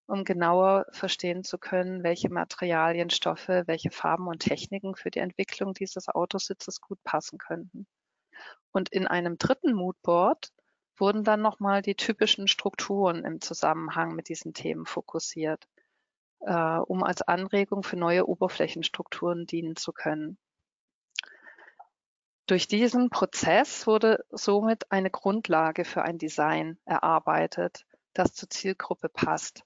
um genauer verstehen zu können, welche Materialien, Stoffe, welche Farben und Techniken für die Entwicklung dieses Autositzes gut passen könnten. Und in einem dritten Moodboard wurden dann nochmal die typischen Strukturen im Zusammenhang mit diesen Themen fokussiert, äh, um als Anregung für neue Oberflächenstrukturen dienen zu können. Durch diesen Prozess wurde somit eine Grundlage für ein Design erarbeitet, das zur Zielgruppe passt.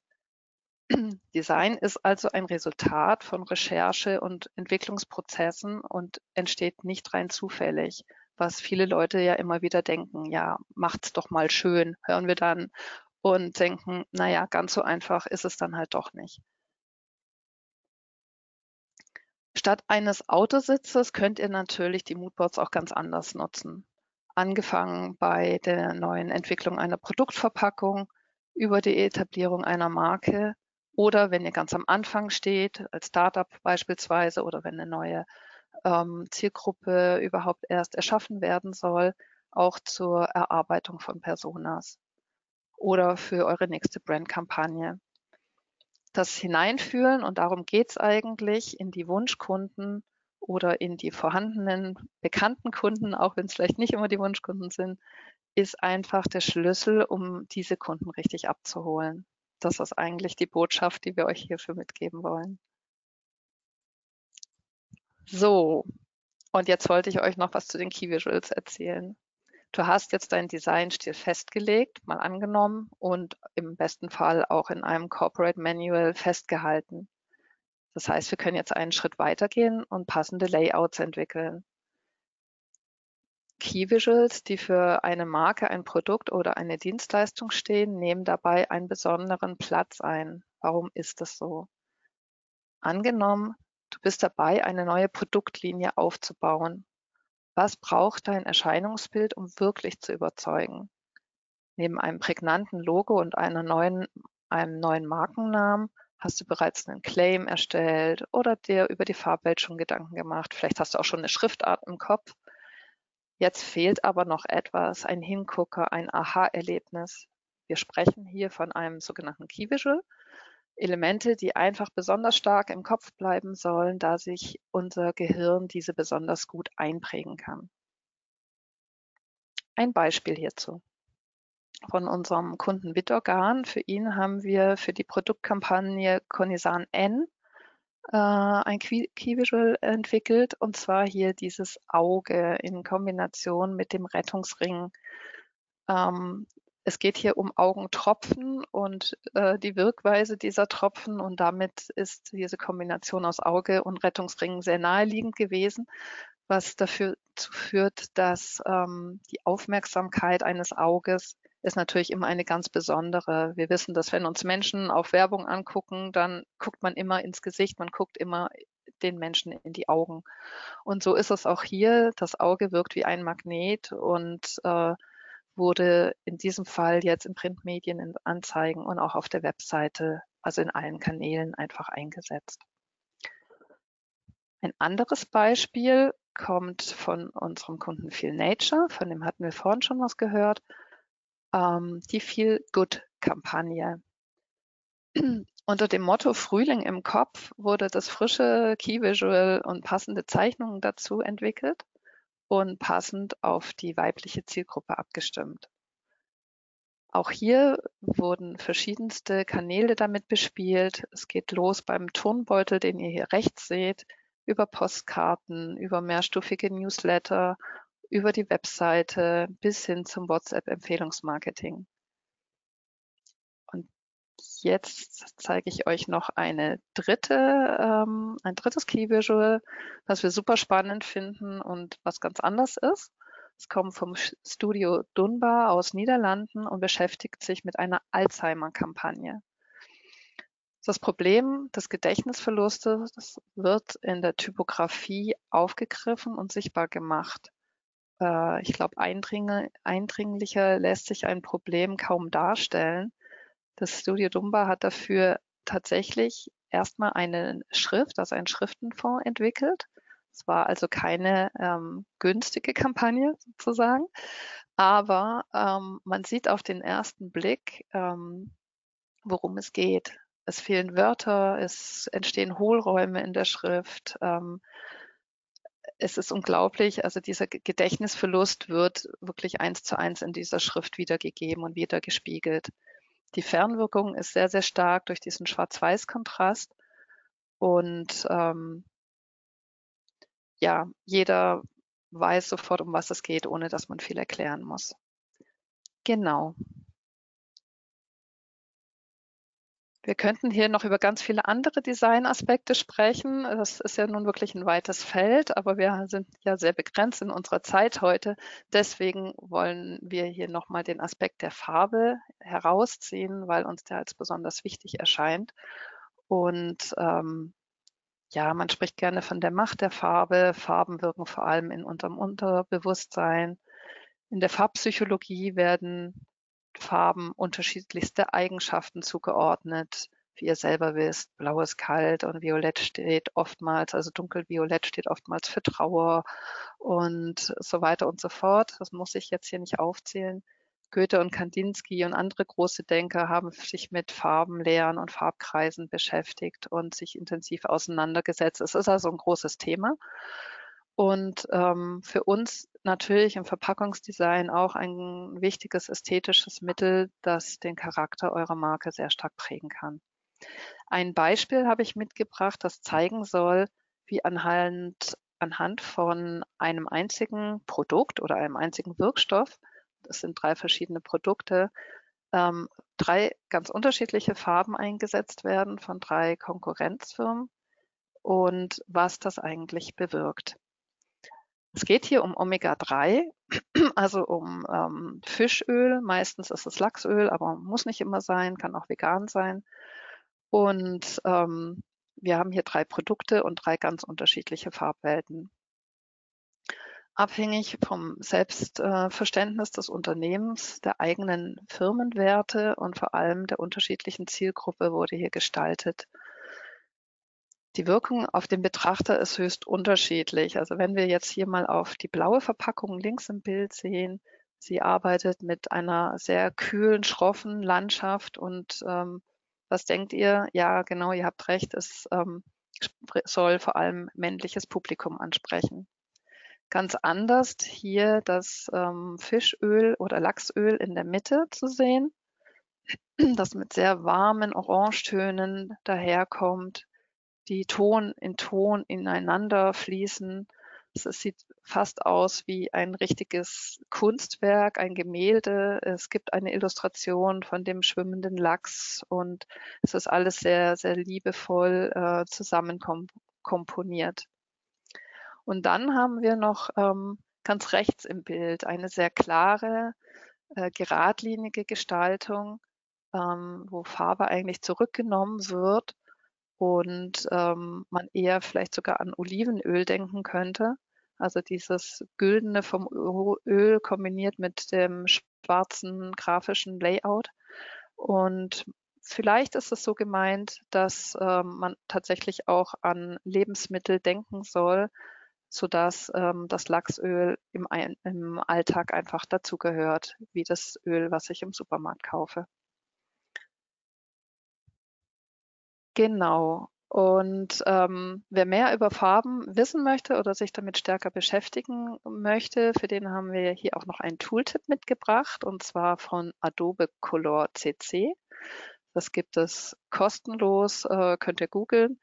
Design ist also ein Resultat von Recherche und Entwicklungsprozessen und entsteht nicht rein zufällig, was viele Leute ja immer wieder denken, ja, macht's doch mal schön, hören wir dann und denken, naja, ganz so einfach ist es dann halt doch nicht. Statt eines Autositzes könnt ihr natürlich die Moodboards auch ganz anders nutzen. Angefangen bei der neuen Entwicklung einer Produktverpackung, über die Etablierung einer Marke oder wenn ihr ganz am Anfang steht, als Startup beispielsweise, oder wenn eine neue ähm, Zielgruppe überhaupt erst erschaffen werden soll, auch zur Erarbeitung von Personas oder für eure nächste Brandkampagne. Das Hineinfühlen, und darum geht es eigentlich, in die Wunschkunden oder in die vorhandenen bekannten Kunden, auch wenn es vielleicht nicht immer die Wunschkunden sind, ist einfach der Schlüssel, um diese Kunden richtig abzuholen. Das ist eigentlich die Botschaft, die wir euch hierfür mitgeben wollen. So, und jetzt wollte ich euch noch was zu den Key Visuals erzählen. Du hast jetzt deinen Designstil festgelegt, mal angenommen und im besten Fall auch in einem Corporate Manual festgehalten. Das heißt, wir können jetzt einen Schritt weitergehen und passende Layouts entwickeln. Key Visuals, die für eine Marke, ein Produkt oder eine Dienstleistung stehen, nehmen dabei einen besonderen Platz ein. Warum ist das so? Angenommen, du bist dabei, eine neue Produktlinie aufzubauen. Was braucht dein Erscheinungsbild, um wirklich zu überzeugen? Neben einem prägnanten Logo und einer neuen, einem neuen Markennamen hast du bereits einen Claim erstellt oder dir über die Farbwelt schon Gedanken gemacht. Vielleicht hast du auch schon eine Schriftart im Kopf Jetzt fehlt aber noch etwas, ein Hingucker, ein Aha-Erlebnis. Wir sprechen hier von einem sogenannten Key Visual. Elemente, die einfach besonders stark im Kopf bleiben sollen, da sich unser Gehirn diese besonders gut einprägen kann. Ein Beispiel hierzu von unserem Kunden Bitorgan. Für ihn haben wir für die Produktkampagne Conisan N äh, ein Key Visual entwickelt und zwar hier dieses Auge in Kombination mit dem Rettungsring. Ähm, es geht hier um Augentropfen und äh, die Wirkweise dieser Tropfen und damit ist diese Kombination aus Auge und Rettungsring sehr naheliegend gewesen, was dafür führt, dass ähm, die Aufmerksamkeit eines Auges ist natürlich immer eine ganz besondere. Wir wissen, dass wenn uns Menschen auf Werbung angucken, dann guckt man immer ins Gesicht, man guckt immer den Menschen in die Augen. Und so ist es auch hier. Das Auge wirkt wie ein Magnet und äh, wurde in diesem Fall jetzt in Printmedien, in Anzeigen und auch auf der Webseite, also in allen Kanälen einfach eingesetzt. Ein anderes Beispiel kommt von unserem Kunden Feel Nature, von dem hatten wir vorhin schon was gehört ähm, die Feel Good-Kampagne. Unter dem Motto Frühling im Kopf wurde das frische Key Visual und passende Zeichnungen dazu entwickelt und passend auf die weibliche Zielgruppe abgestimmt. Auch hier wurden verschiedenste Kanäle damit bespielt. Es geht los beim Turnbeutel, den ihr hier rechts seht, über Postkarten, über mehrstufige Newsletter über die Webseite bis hin zum WhatsApp-Empfehlungsmarketing. Jetzt zeige ich euch noch eine dritte, ähm, ein drittes Key Visual, was wir super spannend finden und was ganz anders ist. Es kommt vom Studio Dunbar aus Niederlanden und beschäftigt sich mit einer Alzheimer-Kampagne. Das Problem des Gedächtnisverlustes wird in der Typografie aufgegriffen und sichtbar gemacht. Äh, ich glaube, eindringlicher lässt sich ein Problem kaum darstellen. Das Studio Dumba hat dafür tatsächlich erstmal eine Schrift, also einen Schriftenfonds entwickelt. Es war also keine ähm, günstige Kampagne sozusagen, aber ähm, man sieht auf den ersten Blick, ähm, worum es geht. Es fehlen Wörter, es entstehen Hohlräume in der Schrift. Ähm, es ist unglaublich, also dieser Gedächtnisverlust wird wirklich eins zu eins in dieser Schrift wiedergegeben und wiedergespiegelt. Die Fernwirkung ist sehr, sehr stark durch diesen Schwarz-Weiß-Kontrast und ähm, ja, jeder weiß sofort, um was es geht, ohne dass man viel erklären muss. Genau. Wir könnten hier noch über ganz viele andere Designaspekte sprechen. Das ist ja nun wirklich ein weites Feld, aber wir sind ja sehr begrenzt in unserer Zeit heute. Deswegen wollen wir hier nochmal den Aspekt der Farbe herausziehen, weil uns der als besonders wichtig erscheint. Und ähm, ja, man spricht gerne von der Macht der Farbe. Farben wirken vor allem in unserem Unterbewusstsein. In der Farbpsychologie werden Farben unterschiedlichste Eigenschaften zugeordnet. Wie ihr selber wisst, blau ist kalt und violett steht oftmals, also dunkelviolett steht oftmals für Trauer und so weiter und so fort. Das muss ich jetzt hier nicht aufzählen. Goethe und Kandinsky und andere große Denker haben sich mit Farbenlehren und Farbkreisen beschäftigt und sich intensiv auseinandergesetzt. Es ist also ein großes Thema. Und ähm, für uns natürlich im Verpackungsdesign auch ein wichtiges ästhetisches Mittel, das den Charakter eurer Marke sehr stark prägen kann. Ein Beispiel habe ich mitgebracht, das zeigen soll, wie anhand, anhand von einem einzigen Produkt oder einem einzigen Wirkstoff, das sind drei verschiedene Produkte, ähm, drei ganz unterschiedliche Farben eingesetzt werden von drei Konkurrenzfirmen und was das eigentlich bewirkt. Es geht hier um Omega-3, also um ähm, Fischöl. Meistens ist es Lachsöl, aber muss nicht immer sein, kann auch vegan sein. Und ähm, wir haben hier drei Produkte und drei ganz unterschiedliche Farbwelten. Abhängig vom Selbstverständnis des Unternehmens, der eigenen Firmenwerte und vor allem der unterschiedlichen Zielgruppe wurde hier gestaltet. Die Wirkung auf den Betrachter ist höchst unterschiedlich. Also wenn wir jetzt hier mal auf die blaue Verpackung links im Bild sehen, sie arbeitet mit einer sehr kühlen, schroffen Landschaft und ähm, was denkt ihr? Ja, genau, ihr habt recht, es ähm, soll vor allem männliches Publikum ansprechen. Ganz anders hier das ähm, Fischöl oder Lachsöl in der Mitte zu sehen, das mit sehr warmen Orangetönen daherkommt die Ton in Ton ineinander fließen. Es sieht fast aus wie ein richtiges Kunstwerk, ein Gemälde. Es gibt eine Illustration von dem schwimmenden Lachs und es ist alles sehr, sehr liebevoll äh, zusammenkomponiert. Und dann haben wir noch ähm, ganz rechts im Bild eine sehr klare, äh, geradlinige Gestaltung, ähm, wo Farbe eigentlich zurückgenommen wird und ähm, man eher vielleicht sogar an Olivenöl denken könnte. Also dieses Güldene vom Öl kombiniert mit dem schwarzen grafischen Layout. Und vielleicht ist es so gemeint, dass ähm, man tatsächlich auch an Lebensmittel denken soll, sodass ähm, das Lachsöl im, im Alltag einfach dazugehört, wie das Öl, was ich im Supermarkt kaufe. Genau. Und ähm, wer mehr über Farben wissen möchte oder sich damit stärker beschäftigen möchte, für den haben wir hier auch noch einen Tooltip mitgebracht und zwar von Adobe Color CC. Das gibt es kostenlos, äh, könnt ihr googeln.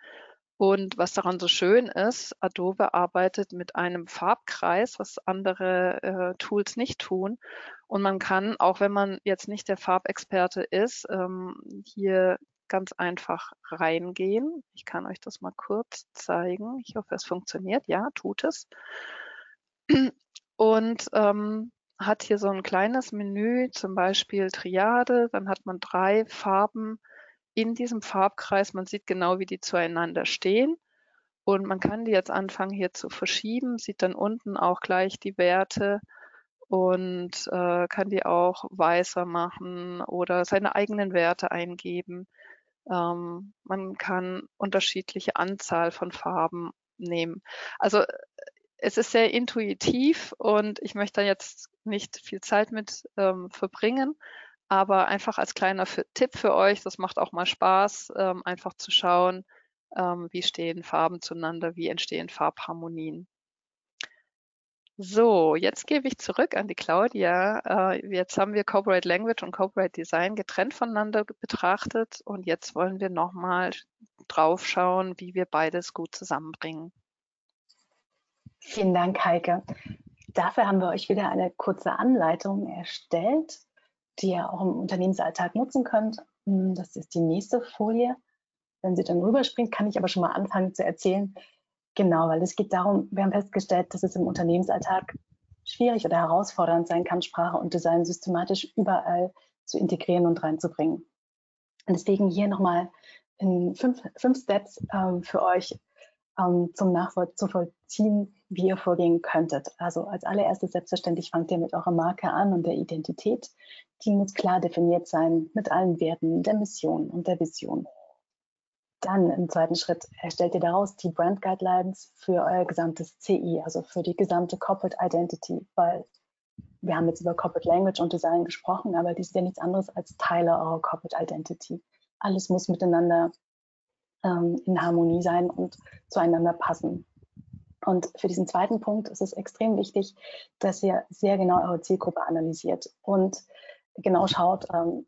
Und was daran so schön ist, Adobe arbeitet mit einem Farbkreis, was andere äh, Tools nicht tun. Und man kann, auch wenn man jetzt nicht der Farbexperte ist, ähm, hier ganz einfach reingehen. Ich kann euch das mal kurz zeigen. Ich hoffe, es funktioniert. Ja, tut es. Und ähm, hat hier so ein kleines Menü, zum Beispiel Triade. Dann hat man drei Farben in diesem Farbkreis. Man sieht genau, wie die zueinander stehen. Und man kann die jetzt anfangen hier zu verschieben, sieht dann unten auch gleich die Werte und äh, kann die auch weißer machen oder seine eigenen Werte eingeben. Ähm, man kann unterschiedliche Anzahl von Farben nehmen. Also es ist sehr intuitiv und ich möchte jetzt nicht viel Zeit mit ähm, verbringen, aber einfach als kleiner für, Tipp für euch, das macht auch mal Spaß, ähm, einfach zu schauen, ähm, wie stehen Farben zueinander, wie entstehen Farbharmonien. So, jetzt gebe ich zurück an die Claudia. Äh, jetzt haben wir Corporate Language und Corporate Design getrennt voneinander betrachtet und jetzt wollen wir nochmal drauf schauen, wie wir beides gut zusammenbringen.
Vielen Dank, Heike. Dafür haben wir euch wieder eine kurze Anleitung erstellt die ihr auch im Unternehmensalltag nutzen könnt. Hm, das ist die nächste Folie. Wenn sie dann rüberspringt, kann ich aber schon mal anfangen zu erzählen. Genau, weil es geht darum, wir haben festgestellt, dass es im Unternehmensalltag schwierig oder herausfordernd sein kann, Sprache und Design systematisch überall zu integrieren und reinzubringen. Und deswegen hier nochmal in fünf, fünf Steps ähm, für euch ähm, zum Nachvollziehen, wie ihr vorgehen könntet. Also als allererstes selbstverständlich fangt ihr mit eurer Marke an und der Identität. Die muss klar definiert sein mit allen Werten der Mission und der Vision. Dann im zweiten Schritt erstellt ihr daraus die Brand Guidelines für euer gesamtes CI, also für die gesamte Corporate Identity, weil wir haben jetzt über Corporate Language und Design gesprochen, aber dies ist ja nichts anderes als Teile eurer Corporate Identity. Alles muss miteinander ähm, in Harmonie sein und zueinander passen. Und für diesen zweiten Punkt ist es extrem wichtig, dass ihr sehr genau eure Zielgruppe analysiert und genau schaut, ähm,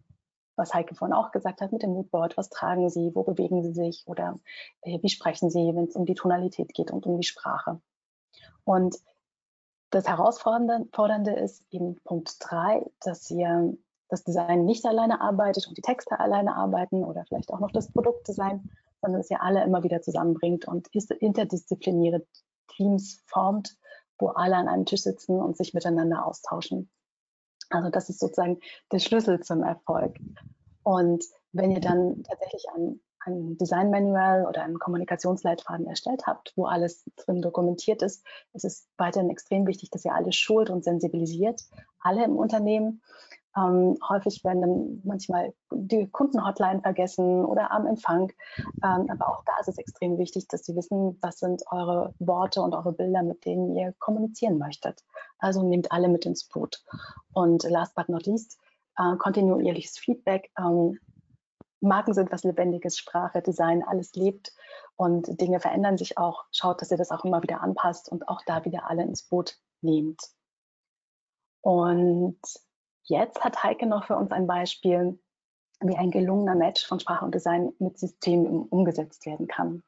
was Heike vorhin auch gesagt hat mit dem Moodboard, was tragen sie, wo bewegen sie sich oder äh, wie sprechen sie, wenn es um die Tonalität geht und um die Sprache. Und das Herausfordernde ist eben Punkt drei, dass ihr das Design nicht alleine arbeitet und die Texte alleine arbeiten oder vielleicht auch noch das Produktdesign, sondern dass ihr alle immer wieder zusammenbringt und interdisziplinäre Teams formt, wo alle an einem Tisch sitzen und sich miteinander austauschen. Also das ist sozusagen der Schlüssel zum Erfolg. Und wenn ihr dann tatsächlich ein, ein Design Manual oder einen Kommunikationsleitfaden erstellt habt, wo alles drin dokumentiert ist, ist es weiterhin extrem wichtig, dass ihr alle schult und sensibilisiert, alle im Unternehmen, ähm, häufig werden dann manchmal die Kundenhotline vergessen oder am Empfang. Ähm, aber auch da ist es extrem wichtig, dass Sie wissen, was sind eure Worte und eure Bilder, mit denen ihr kommunizieren möchtet. Also nehmt alle mit ins Boot. Und last but not least, äh, kontinuierliches Feedback. Ähm, Marken sind was Lebendiges, Sprache, Design, alles lebt und Dinge verändern sich auch. Schaut, dass ihr das auch immer wieder anpasst und auch da wieder alle ins Boot nehmt. Und Jetzt hat Heike noch für uns ein Beispiel, wie ein gelungener Match von Sprache und Design mit Systemen umgesetzt werden kann.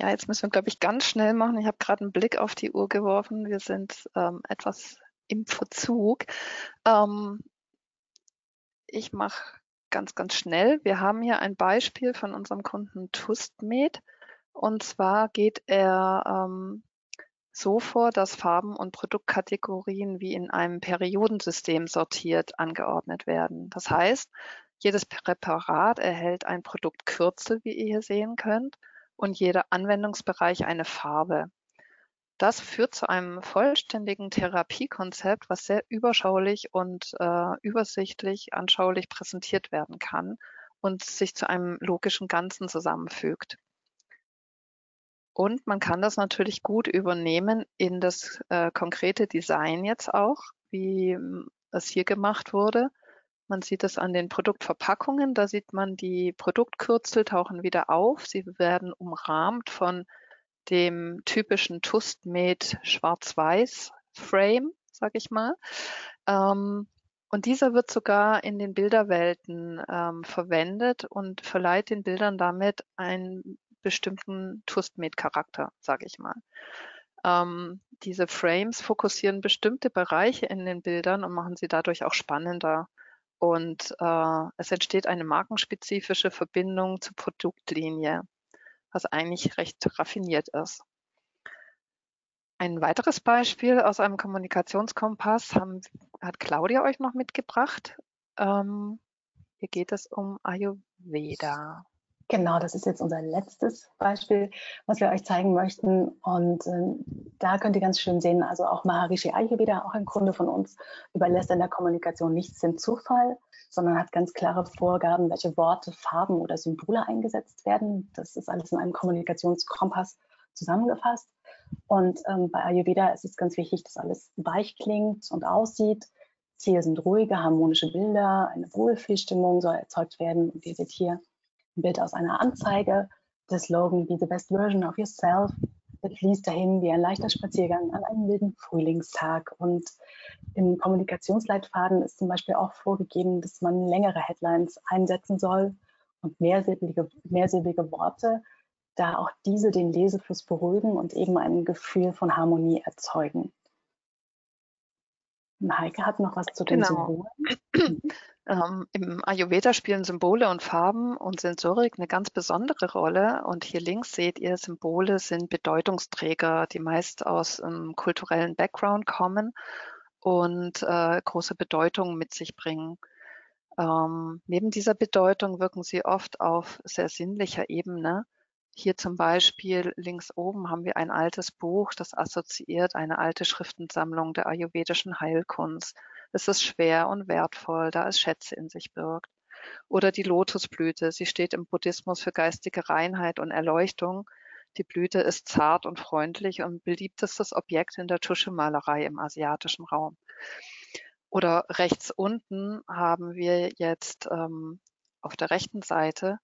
Ja, jetzt müssen wir, glaube ich, ganz schnell machen. Ich habe gerade einen Blick auf die Uhr geworfen. Wir sind ähm, etwas im Verzug. Ähm, ich mache ganz, ganz schnell. Wir haben hier ein Beispiel von unserem Kunden Tustmed. Und zwar geht er ähm, so vor, dass Farben und Produktkategorien wie in einem Periodensystem sortiert angeordnet werden. Das heißt, jedes Präparat erhält ein Produktkürzel, wie ihr hier sehen könnt, und jeder Anwendungsbereich eine Farbe. Das führt zu einem vollständigen Therapiekonzept, was sehr überschaulich und äh, übersichtlich, anschaulich präsentiert werden kann und sich zu einem logischen Ganzen zusammenfügt. Und man kann das natürlich gut übernehmen in das äh, konkrete Design jetzt auch, wie hm, es hier gemacht wurde. Man sieht es an den Produktverpackungen. Da sieht man, die Produktkürzel tauchen wieder auf. Sie werden umrahmt von dem typischen Tustmed schwarz-weiß Frame, sag ich mal. Ähm, und dieser wird sogar in den Bilderwelten ähm, verwendet und verleiht den Bildern damit ein bestimmten Twist-Made-Charakter, sage ich mal. Ähm, diese Frames fokussieren bestimmte Bereiche in den Bildern und machen sie dadurch auch spannender. Und äh, es entsteht eine markenspezifische Verbindung zur Produktlinie, was eigentlich recht raffiniert ist. Ein weiteres Beispiel aus einem Kommunikationskompass haben, hat Claudia euch noch mitgebracht. Ähm, hier geht es um Ayurveda.
Genau, das ist jetzt unser letztes Beispiel, was wir euch zeigen möchten. Und äh, da könnt ihr ganz schön sehen, also auch Maharishi Ayurveda, auch ein Kunde von uns, überlässt in der Kommunikation nichts dem Zufall, sondern hat ganz klare Vorgaben, welche Worte, Farben oder Symbole eingesetzt werden. Das ist alles in einem Kommunikationskompass zusammengefasst. Und ähm, bei Ayurveda ist es ganz wichtig, dass alles weich klingt und aussieht. Ziele sind ruhige, harmonische Bilder, eine Wohlfühlstimmung soll erzeugt werden. Und ihr seht hier ein Bild aus einer Anzeige. Der Slogan Be the best version of yourself. Der fließt dahin wie ein leichter Spaziergang an einem milden Frühlingstag. Und im Kommunikationsleitfaden ist zum Beispiel auch vorgegeben, dass man längere Headlines einsetzen soll und mehrsilbige, mehrsilbige Worte, da auch diese den Lesefluss beruhigen und eben ein Gefühl von Harmonie erzeugen. Heike hat noch was zu den genau. Symbolen.
Ähm, Im Ayurveda spielen Symbole und Farben und Sensorik eine ganz besondere Rolle. Und hier links seht ihr, Symbole sind Bedeutungsträger, die meist aus einem kulturellen Background kommen und äh, große Bedeutung mit sich bringen. Ähm, neben dieser Bedeutung wirken sie oft auf sehr sinnlicher Ebene. Hier zum Beispiel links oben haben wir ein altes Buch, das assoziiert eine alte Schriftensammlung der ayurvedischen Heilkunst. Es ist schwer und wertvoll, da es Schätze in sich birgt. Oder die Lotusblüte. Sie steht im Buddhismus für geistige Reinheit und Erleuchtung. Die Blüte ist zart und freundlich und beliebtestes Objekt in der Tuschemalerei im asiatischen Raum. Oder rechts unten haben wir jetzt ähm, auf der rechten Seite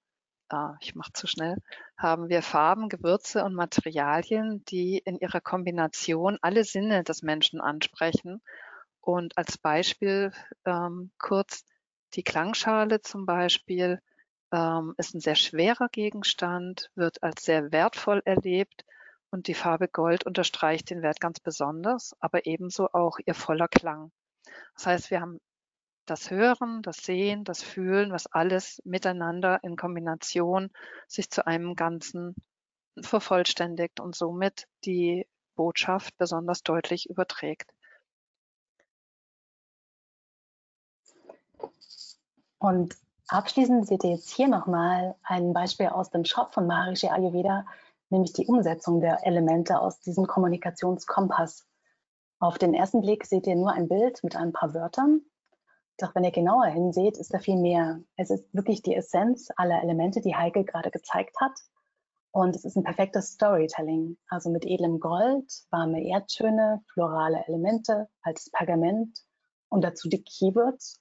ah, ich mache zu schnell, haben wir Farben, Gewürze und Materialien, die in ihrer Kombination alle Sinne des Menschen ansprechen. Und als Beispiel ähm, kurz die Klangschale zum Beispiel ähm, ist ein sehr schwerer Gegenstand, wird als sehr wertvoll erlebt und die Farbe Gold unterstreicht den Wert ganz besonders, aber ebenso auch ihr voller Klang. Das heißt, wir haben das Hören, das Sehen, das Fühlen, was alles miteinander in Kombination sich zu einem Ganzen vervollständigt und somit die Botschaft besonders deutlich überträgt.
Und abschließend seht ihr jetzt hier nochmal ein Beispiel aus dem Shop von Maharishi Ayurveda, nämlich die Umsetzung der Elemente aus diesem Kommunikationskompass. Auf den ersten Blick seht ihr nur ein Bild mit ein paar Wörtern, doch wenn ihr genauer hinseht, ist da viel mehr. Es ist wirklich die Essenz aller Elemente, die Heike gerade gezeigt hat. Und es ist ein perfektes Storytelling, also mit edlem Gold, warme Erdtöne, florale Elemente, altes Pergament und dazu die Keywords.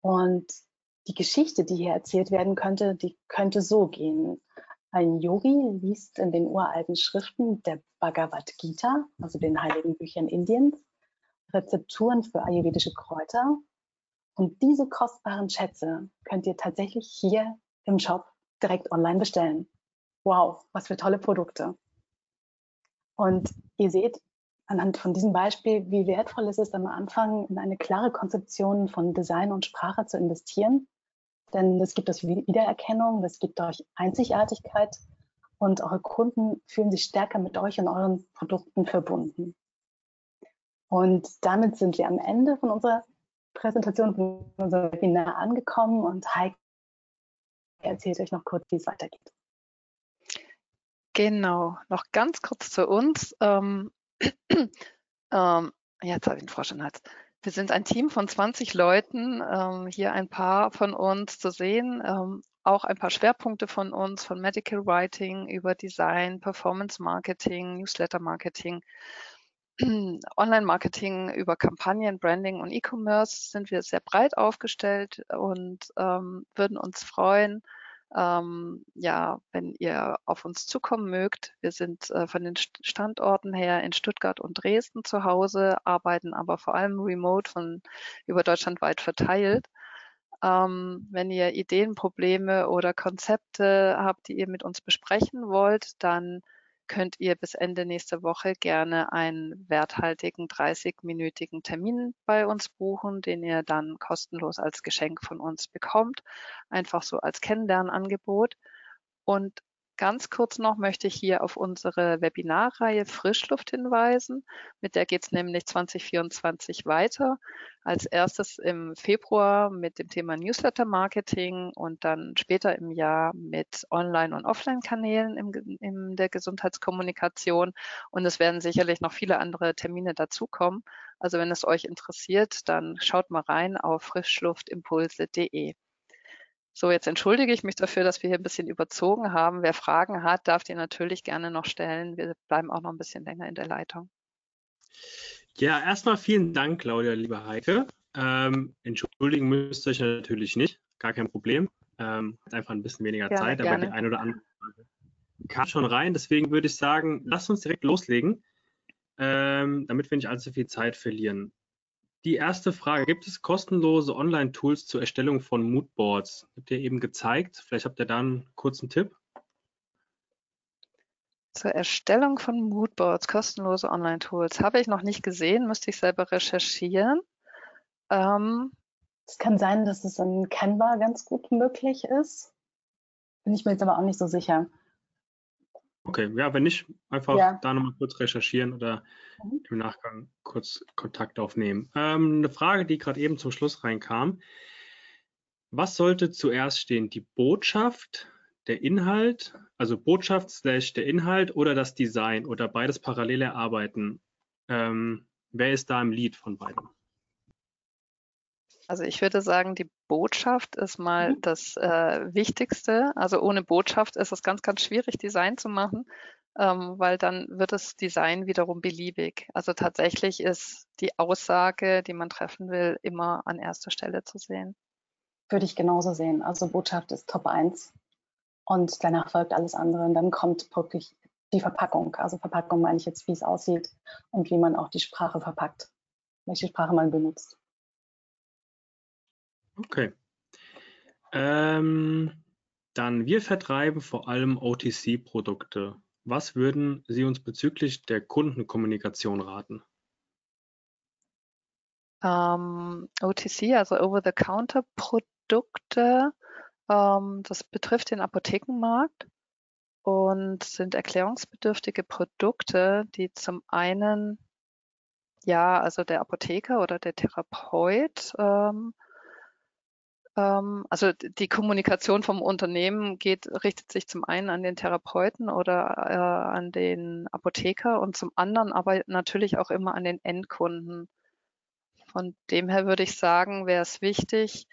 Und die Geschichte, die hier erzählt werden könnte, die könnte so gehen. Ein Yogi liest in den uralten Schriften der Bhagavad Gita, also den heiligen Büchern Indiens, Rezepturen für ayurvedische Kräuter und diese kostbaren Schätze könnt ihr tatsächlich hier im Shop direkt online bestellen. Wow, was für tolle Produkte. Und ihr seht anhand von diesem Beispiel, wie wertvoll es ist, am Anfang in eine klare Konzeption von Design und Sprache zu investieren. Denn das gibt euch Wiedererkennung, das gibt euch Einzigartigkeit und eure Kunden fühlen sich stärker mit euch und euren Produkten verbunden. Und damit sind wir am Ende von unserer Präsentation von unserem Webinar angekommen und Heike erzählt euch noch kurz, wie es weitergeht.
Genau, noch ganz kurz zu uns. Ähm, ähm, jetzt habe ich einen Frosch im Hals. Wir sind ein Team von 20 Leuten, ähm, hier ein paar von uns zu sehen, ähm, auch ein paar Schwerpunkte von uns, von Medical Writing über Design, Performance Marketing, Newsletter Marketing, Online-Marketing über Kampagnen, Branding und E-Commerce sind wir sehr breit aufgestellt und ähm, würden uns freuen, ähm, ja, wenn ihr auf uns zukommen mögt. Wir sind äh, von den Standorten her in Stuttgart und Dresden zu Hause, arbeiten aber vor allem remote von über Deutschland weit verteilt. Ähm, wenn ihr Ideen, Probleme oder Konzepte habt, die ihr mit uns besprechen wollt, dann könnt ihr bis Ende nächste Woche gerne einen werthaltigen 30-minütigen Termin bei uns buchen, den ihr dann kostenlos als Geschenk von uns bekommt. Einfach so als Kennenlernangebot. Und Ganz kurz noch möchte ich hier auf unsere Webinarreihe Frischluft hinweisen. Mit der geht es nämlich 2024 weiter. Als erstes im Februar mit dem Thema Newsletter Marketing und dann später im Jahr mit Online- und Offline-Kanälen in der Gesundheitskommunikation. Und es werden sicherlich noch viele andere Termine dazukommen. Also wenn es euch interessiert, dann schaut mal rein auf frischluftimpulse.de. So, jetzt entschuldige ich mich dafür, dass wir hier ein bisschen überzogen haben. Wer Fragen hat, darf die natürlich gerne noch stellen. Wir bleiben auch noch ein bisschen länger in der Leitung.
Ja, erstmal vielen Dank, Claudia, liebe Heike. Ähm, entschuldigen müsst ihr euch natürlich nicht, gar kein Problem. Ähm, einfach ein bisschen weniger gerne, Zeit, gerne. aber die eine oder andere Frage kam schon rein. Deswegen würde ich sagen, lasst uns direkt loslegen, ähm, damit wir nicht allzu viel Zeit verlieren. Die erste Frage, gibt es kostenlose Online-Tools zur Erstellung von Moodboards? Habt ihr eben gezeigt. Vielleicht habt ihr da einen kurzen Tipp.
Zur Erstellung von Moodboards, kostenlose Online-Tools. Habe ich noch nicht gesehen, müsste ich selber recherchieren.
Ähm, es kann sein, dass es in Canva ganz gut möglich ist. Bin ich mir jetzt aber auch nicht so sicher.
Okay, ja, wenn nicht, einfach ja. da nochmal kurz recherchieren oder mhm. im Nachgang kurz Kontakt aufnehmen. Ähm, eine Frage, die gerade eben zum Schluss reinkam. Was sollte zuerst stehen? Die Botschaft, der Inhalt, also Botschaft slash der Inhalt oder das Design oder beides parallel erarbeiten? Ähm, wer ist da im Lied von beiden?
Also ich würde sagen, die Botschaft ist mal mhm. das äh, Wichtigste. Also ohne Botschaft ist es ganz, ganz schwierig, Design zu machen, ähm, weil dann wird das Design wiederum beliebig. Also tatsächlich ist die Aussage, die man treffen will, immer an erster Stelle zu sehen.
Würde ich genauso sehen. Also Botschaft ist Top 1 und danach folgt alles andere und dann kommt wirklich die Verpackung. Also Verpackung meine ich jetzt, wie es aussieht und wie man auch die Sprache verpackt, welche Sprache man benutzt.
Okay. Ähm, dann, wir vertreiben vor allem OTC-Produkte. Was würden Sie uns bezüglich der Kundenkommunikation raten?
Ähm, OTC, also Over-the-Counter-Produkte, ähm, das betrifft den Apothekenmarkt und sind erklärungsbedürftige Produkte, die zum einen ja, also der Apotheker oder der Therapeut ähm, also die Kommunikation vom Unternehmen geht, richtet sich zum einen an den Therapeuten oder äh, an den Apotheker und zum anderen aber natürlich auch immer an den Endkunden. Von dem her würde ich sagen, wäre es wichtig,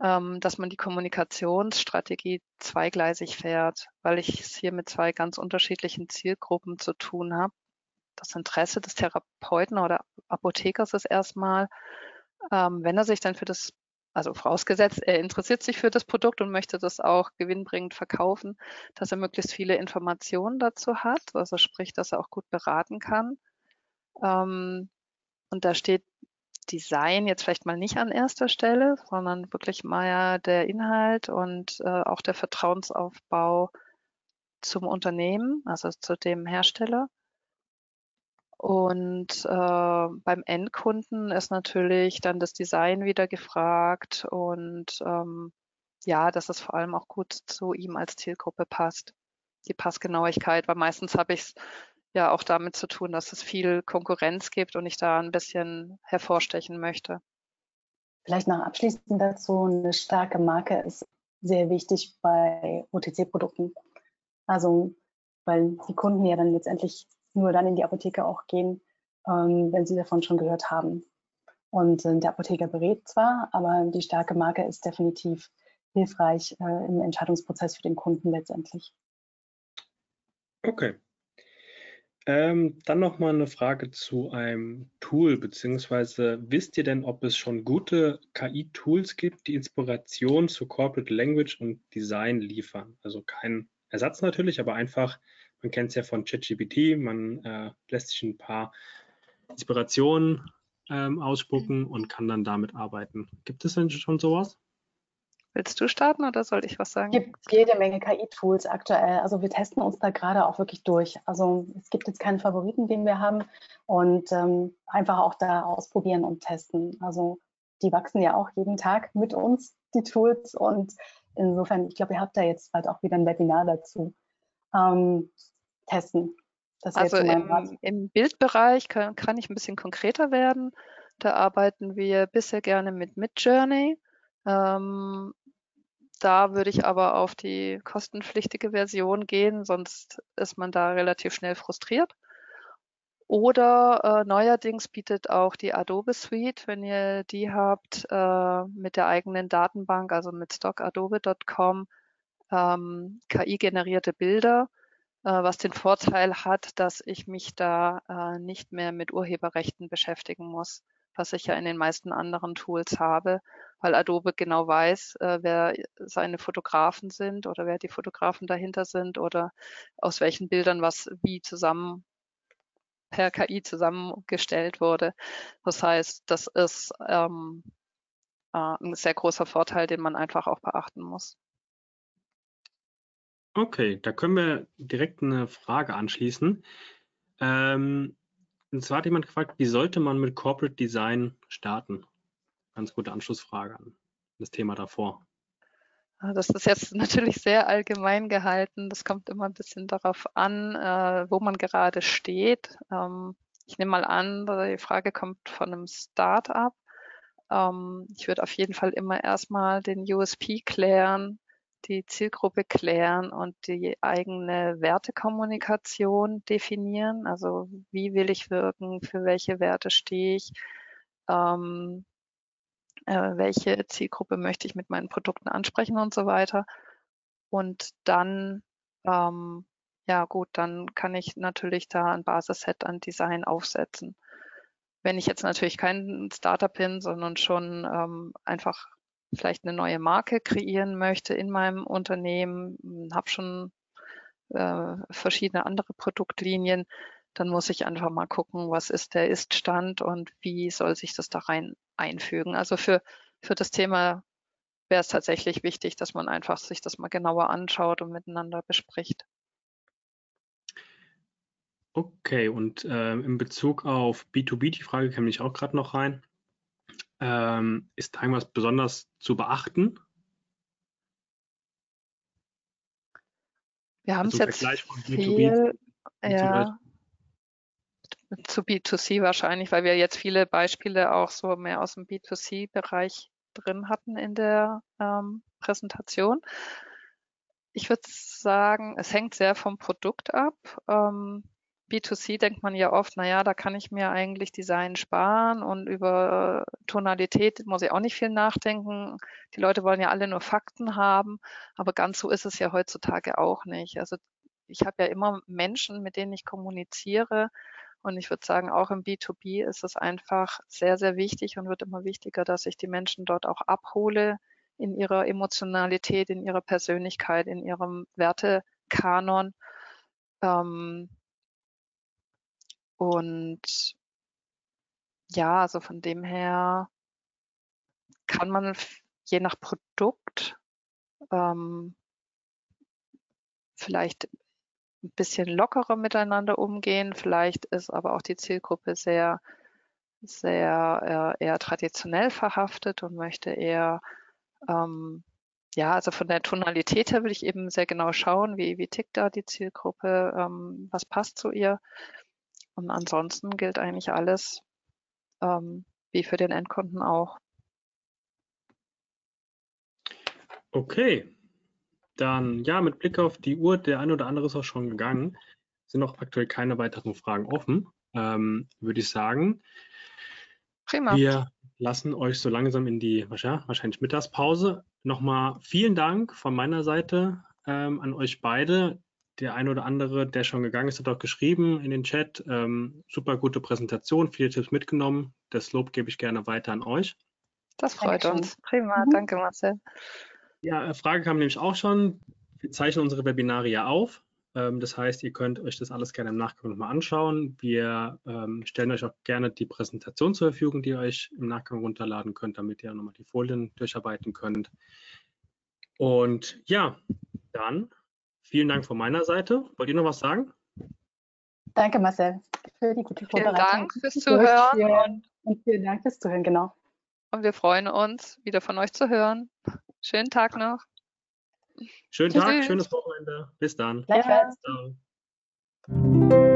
ähm, dass man die Kommunikationsstrategie zweigleisig fährt, weil ich es hier mit zwei ganz unterschiedlichen Zielgruppen zu tun habe. Das Interesse des Therapeuten oder Apothekers ist erstmal, ähm, wenn er sich dann für das also vorausgesetzt, er interessiert sich für das Produkt und möchte das auch gewinnbringend verkaufen, dass er möglichst viele Informationen dazu hat, also sprich, dass er auch gut beraten kann. Ähm, und da steht Design jetzt vielleicht mal nicht an erster Stelle, sondern wirklich mal der Inhalt und äh, auch der Vertrauensaufbau zum Unternehmen, also zu dem Hersteller. Und äh, beim Endkunden ist natürlich dann das Design wieder gefragt und ähm, ja, dass es vor allem auch gut zu ihm als Zielgruppe passt. Die Passgenauigkeit, weil meistens habe ich es ja auch damit zu tun, dass es viel Konkurrenz gibt und ich da ein bisschen hervorstechen möchte.
Vielleicht noch abschließend dazu, eine starke Marke ist sehr wichtig bei OTC-Produkten. Also, weil die Kunden ja dann letztendlich nur dann in die Apotheke auch gehen, ähm, wenn sie davon schon gehört haben. Und äh, der Apotheker berät zwar, aber die starke Marke ist definitiv hilfreich äh, im Entscheidungsprozess für den Kunden letztendlich.
Okay. Ähm, dann noch mal eine Frage zu einem Tool, beziehungsweise wisst ihr denn, ob es schon gute KI-Tools gibt, die Inspiration zu Corporate Language und Design liefern? Also kein Ersatz natürlich, aber einfach man kennt es ja von ChatGPT, man äh, lässt sich ein paar Inspirationen ähm, ausspucken und kann dann damit arbeiten. Gibt es denn schon sowas?
Willst du starten oder soll ich was sagen?
Es gibt jede Menge KI-Tools aktuell. Also wir testen uns da gerade auch wirklich durch. Also es gibt jetzt keinen Favoriten, den wir haben und ähm, einfach auch da ausprobieren und testen. Also die wachsen ja auch jeden Tag mit uns, die Tools. Und insofern, ich glaube, ihr habt da jetzt bald auch wieder ein Webinar dazu. Ähm, testen.
also im, im, Bildbereich kann, kann ich ein bisschen konkreter werden. Da arbeiten wir bisher gerne mit Midjourney. Ähm, da würde ich aber auf die kostenpflichtige Version gehen, sonst ist man da relativ schnell frustriert. Oder äh, neuerdings bietet auch die Adobe Suite, wenn ihr die habt, äh, mit der eigenen Datenbank, also mit stockadobe.com, ähm, KI-generierte Bilder, was den Vorteil hat, dass ich mich da äh, nicht mehr mit Urheberrechten beschäftigen muss, was ich ja in den meisten anderen Tools habe weil Adobe genau weiß, äh, wer seine Fotografen sind oder wer die Fotografen dahinter sind oder aus welchen Bildern was wie zusammen per KI zusammengestellt wurde. Das heißt, das ist ähm, äh, ein sehr großer Vorteil, den man einfach auch beachten muss.
Okay, da können wir direkt eine Frage anschließen. Ähm, und zwar hat jemand gefragt, wie sollte man mit Corporate Design starten? ganz gute Anschlussfrage an das Thema davor.
Ah, das ist jetzt natürlich sehr allgemein gehalten. Das kommt immer ein bisschen darauf an, äh, wo man gerade steht. Ähm, ich nehme mal an, die Frage kommt von einem Start-up. Ähm, ich würde auf jeden Fall immer erstmal den USP klären, die Zielgruppe klären und die eigene Wertekommunikation definieren. Also wie will ich wirken, für welche Werte stehe ich, ähm, äh, welche Zielgruppe möchte ich mit meinen Produkten ansprechen und so weiter. Und dann, ähm, ja gut, dann kann ich natürlich da ein Basisset an Design aufsetzen. Wenn ich jetzt natürlich kein Startup bin, sondern schon ähm, einfach vielleicht eine neue Marke kreieren möchte in meinem Unternehmen, habe schon äh, verschiedene andere Produktlinien, dann muss ich einfach mal gucken, was ist der Ist-Stand und wie soll sich das da rein einfügen. Also für, für das Thema wäre es tatsächlich wichtig, dass man einfach sich das mal genauer anschaut und miteinander bespricht.
Okay, und äh, in Bezug auf B2B, die Frage kam ich auch gerade noch rein. Ähm, ist da irgendwas besonders zu beachten?
Wir haben also es jetzt viel, ja, zu B2C wahrscheinlich, weil wir jetzt viele Beispiele auch so mehr aus dem B2C-Bereich drin hatten in der ähm, Präsentation. Ich würde sagen, es hängt sehr vom Produkt ab. Ähm, B2C denkt man ja oft, naja, da kann ich mir eigentlich Design sparen und über Tonalität muss ich auch nicht viel nachdenken. Die Leute wollen ja alle nur Fakten haben, aber ganz so ist es ja heutzutage auch nicht. Also ich habe ja immer Menschen, mit denen ich kommuniziere und ich würde sagen, auch im B2B ist es einfach sehr, sehr wichtig und wird immer wichtiger, dass ich die Menschen dort auch abhole in ihrer Emotionalität, in ihrer Persönlichkeit, in ihrem Wertekanon. Ähm, und ja, also von dem her kann man je nach Produkt ähm, vielleicht ein bisschen lockerer miteinander umgehen. Vielleicht ist aber auch die Zielgruppe sehr, sehr äh, eher traditionell verhaftet und möchte eher, ähm, ja, also von der Tonalität her würde ich eben sehr genau schauen, wie, wie tickt da die Zielgruppe, ähm, was passt zu ihr. Und ansonsten gilt eigentlich alles ähm, wie für den Endkunden auch.
Okay, dann ja, mit Blick auf die Uhr, der eine oder andere ist auch schon gegangen, sind noch aktuell keine weiteren Fragen offen. Ähm, würde ich sagen, Prima. wir lassen euch so langsam in die wahrscheinlich Mittagspause. Nochmal vielen Dank von meiner Seite ähm, an euch beide. Der eine oder andere, der schon gegangen ist, hat auch geschrieben in den Chat. Ähm, super gute Präsentation, viele Tipps mitgenommen. Das Lob gebe ich gerne weiter an euch.
Das freut Dankeschön. uns. Prima, mhm. danke Marcel.
Ja, äh, Frage kam nämlich auch schon. Wir zeichnen unsere Webinare ja auf. Ähm, das heißt, ihr könnt euch das alles gerne im Nachgang nochmal anschauen. Wir ähm, stellen euch auch gerne die Präsentation zur Verfügung, die ihr euch im Nachgang runterladen könnt, damit ihr nochmal die Folien durcharbeiten könnt. Und ja, dann vielen Dank von meiner Seite. Wollt ihr noch was sagen?
Danke, Marcel, für die gute
Vielen
Vorbereitung.
Dank fürs Zuhören
und, und vielen Dank fürs Zuhören, genau.
und wir freuen uns, wieder von euch zu hören. Schönen Tag noch.
Schönen Tag,
Tschüss.
schönes Wochenende. Bis dann.
Gleichfalls.
Ciao.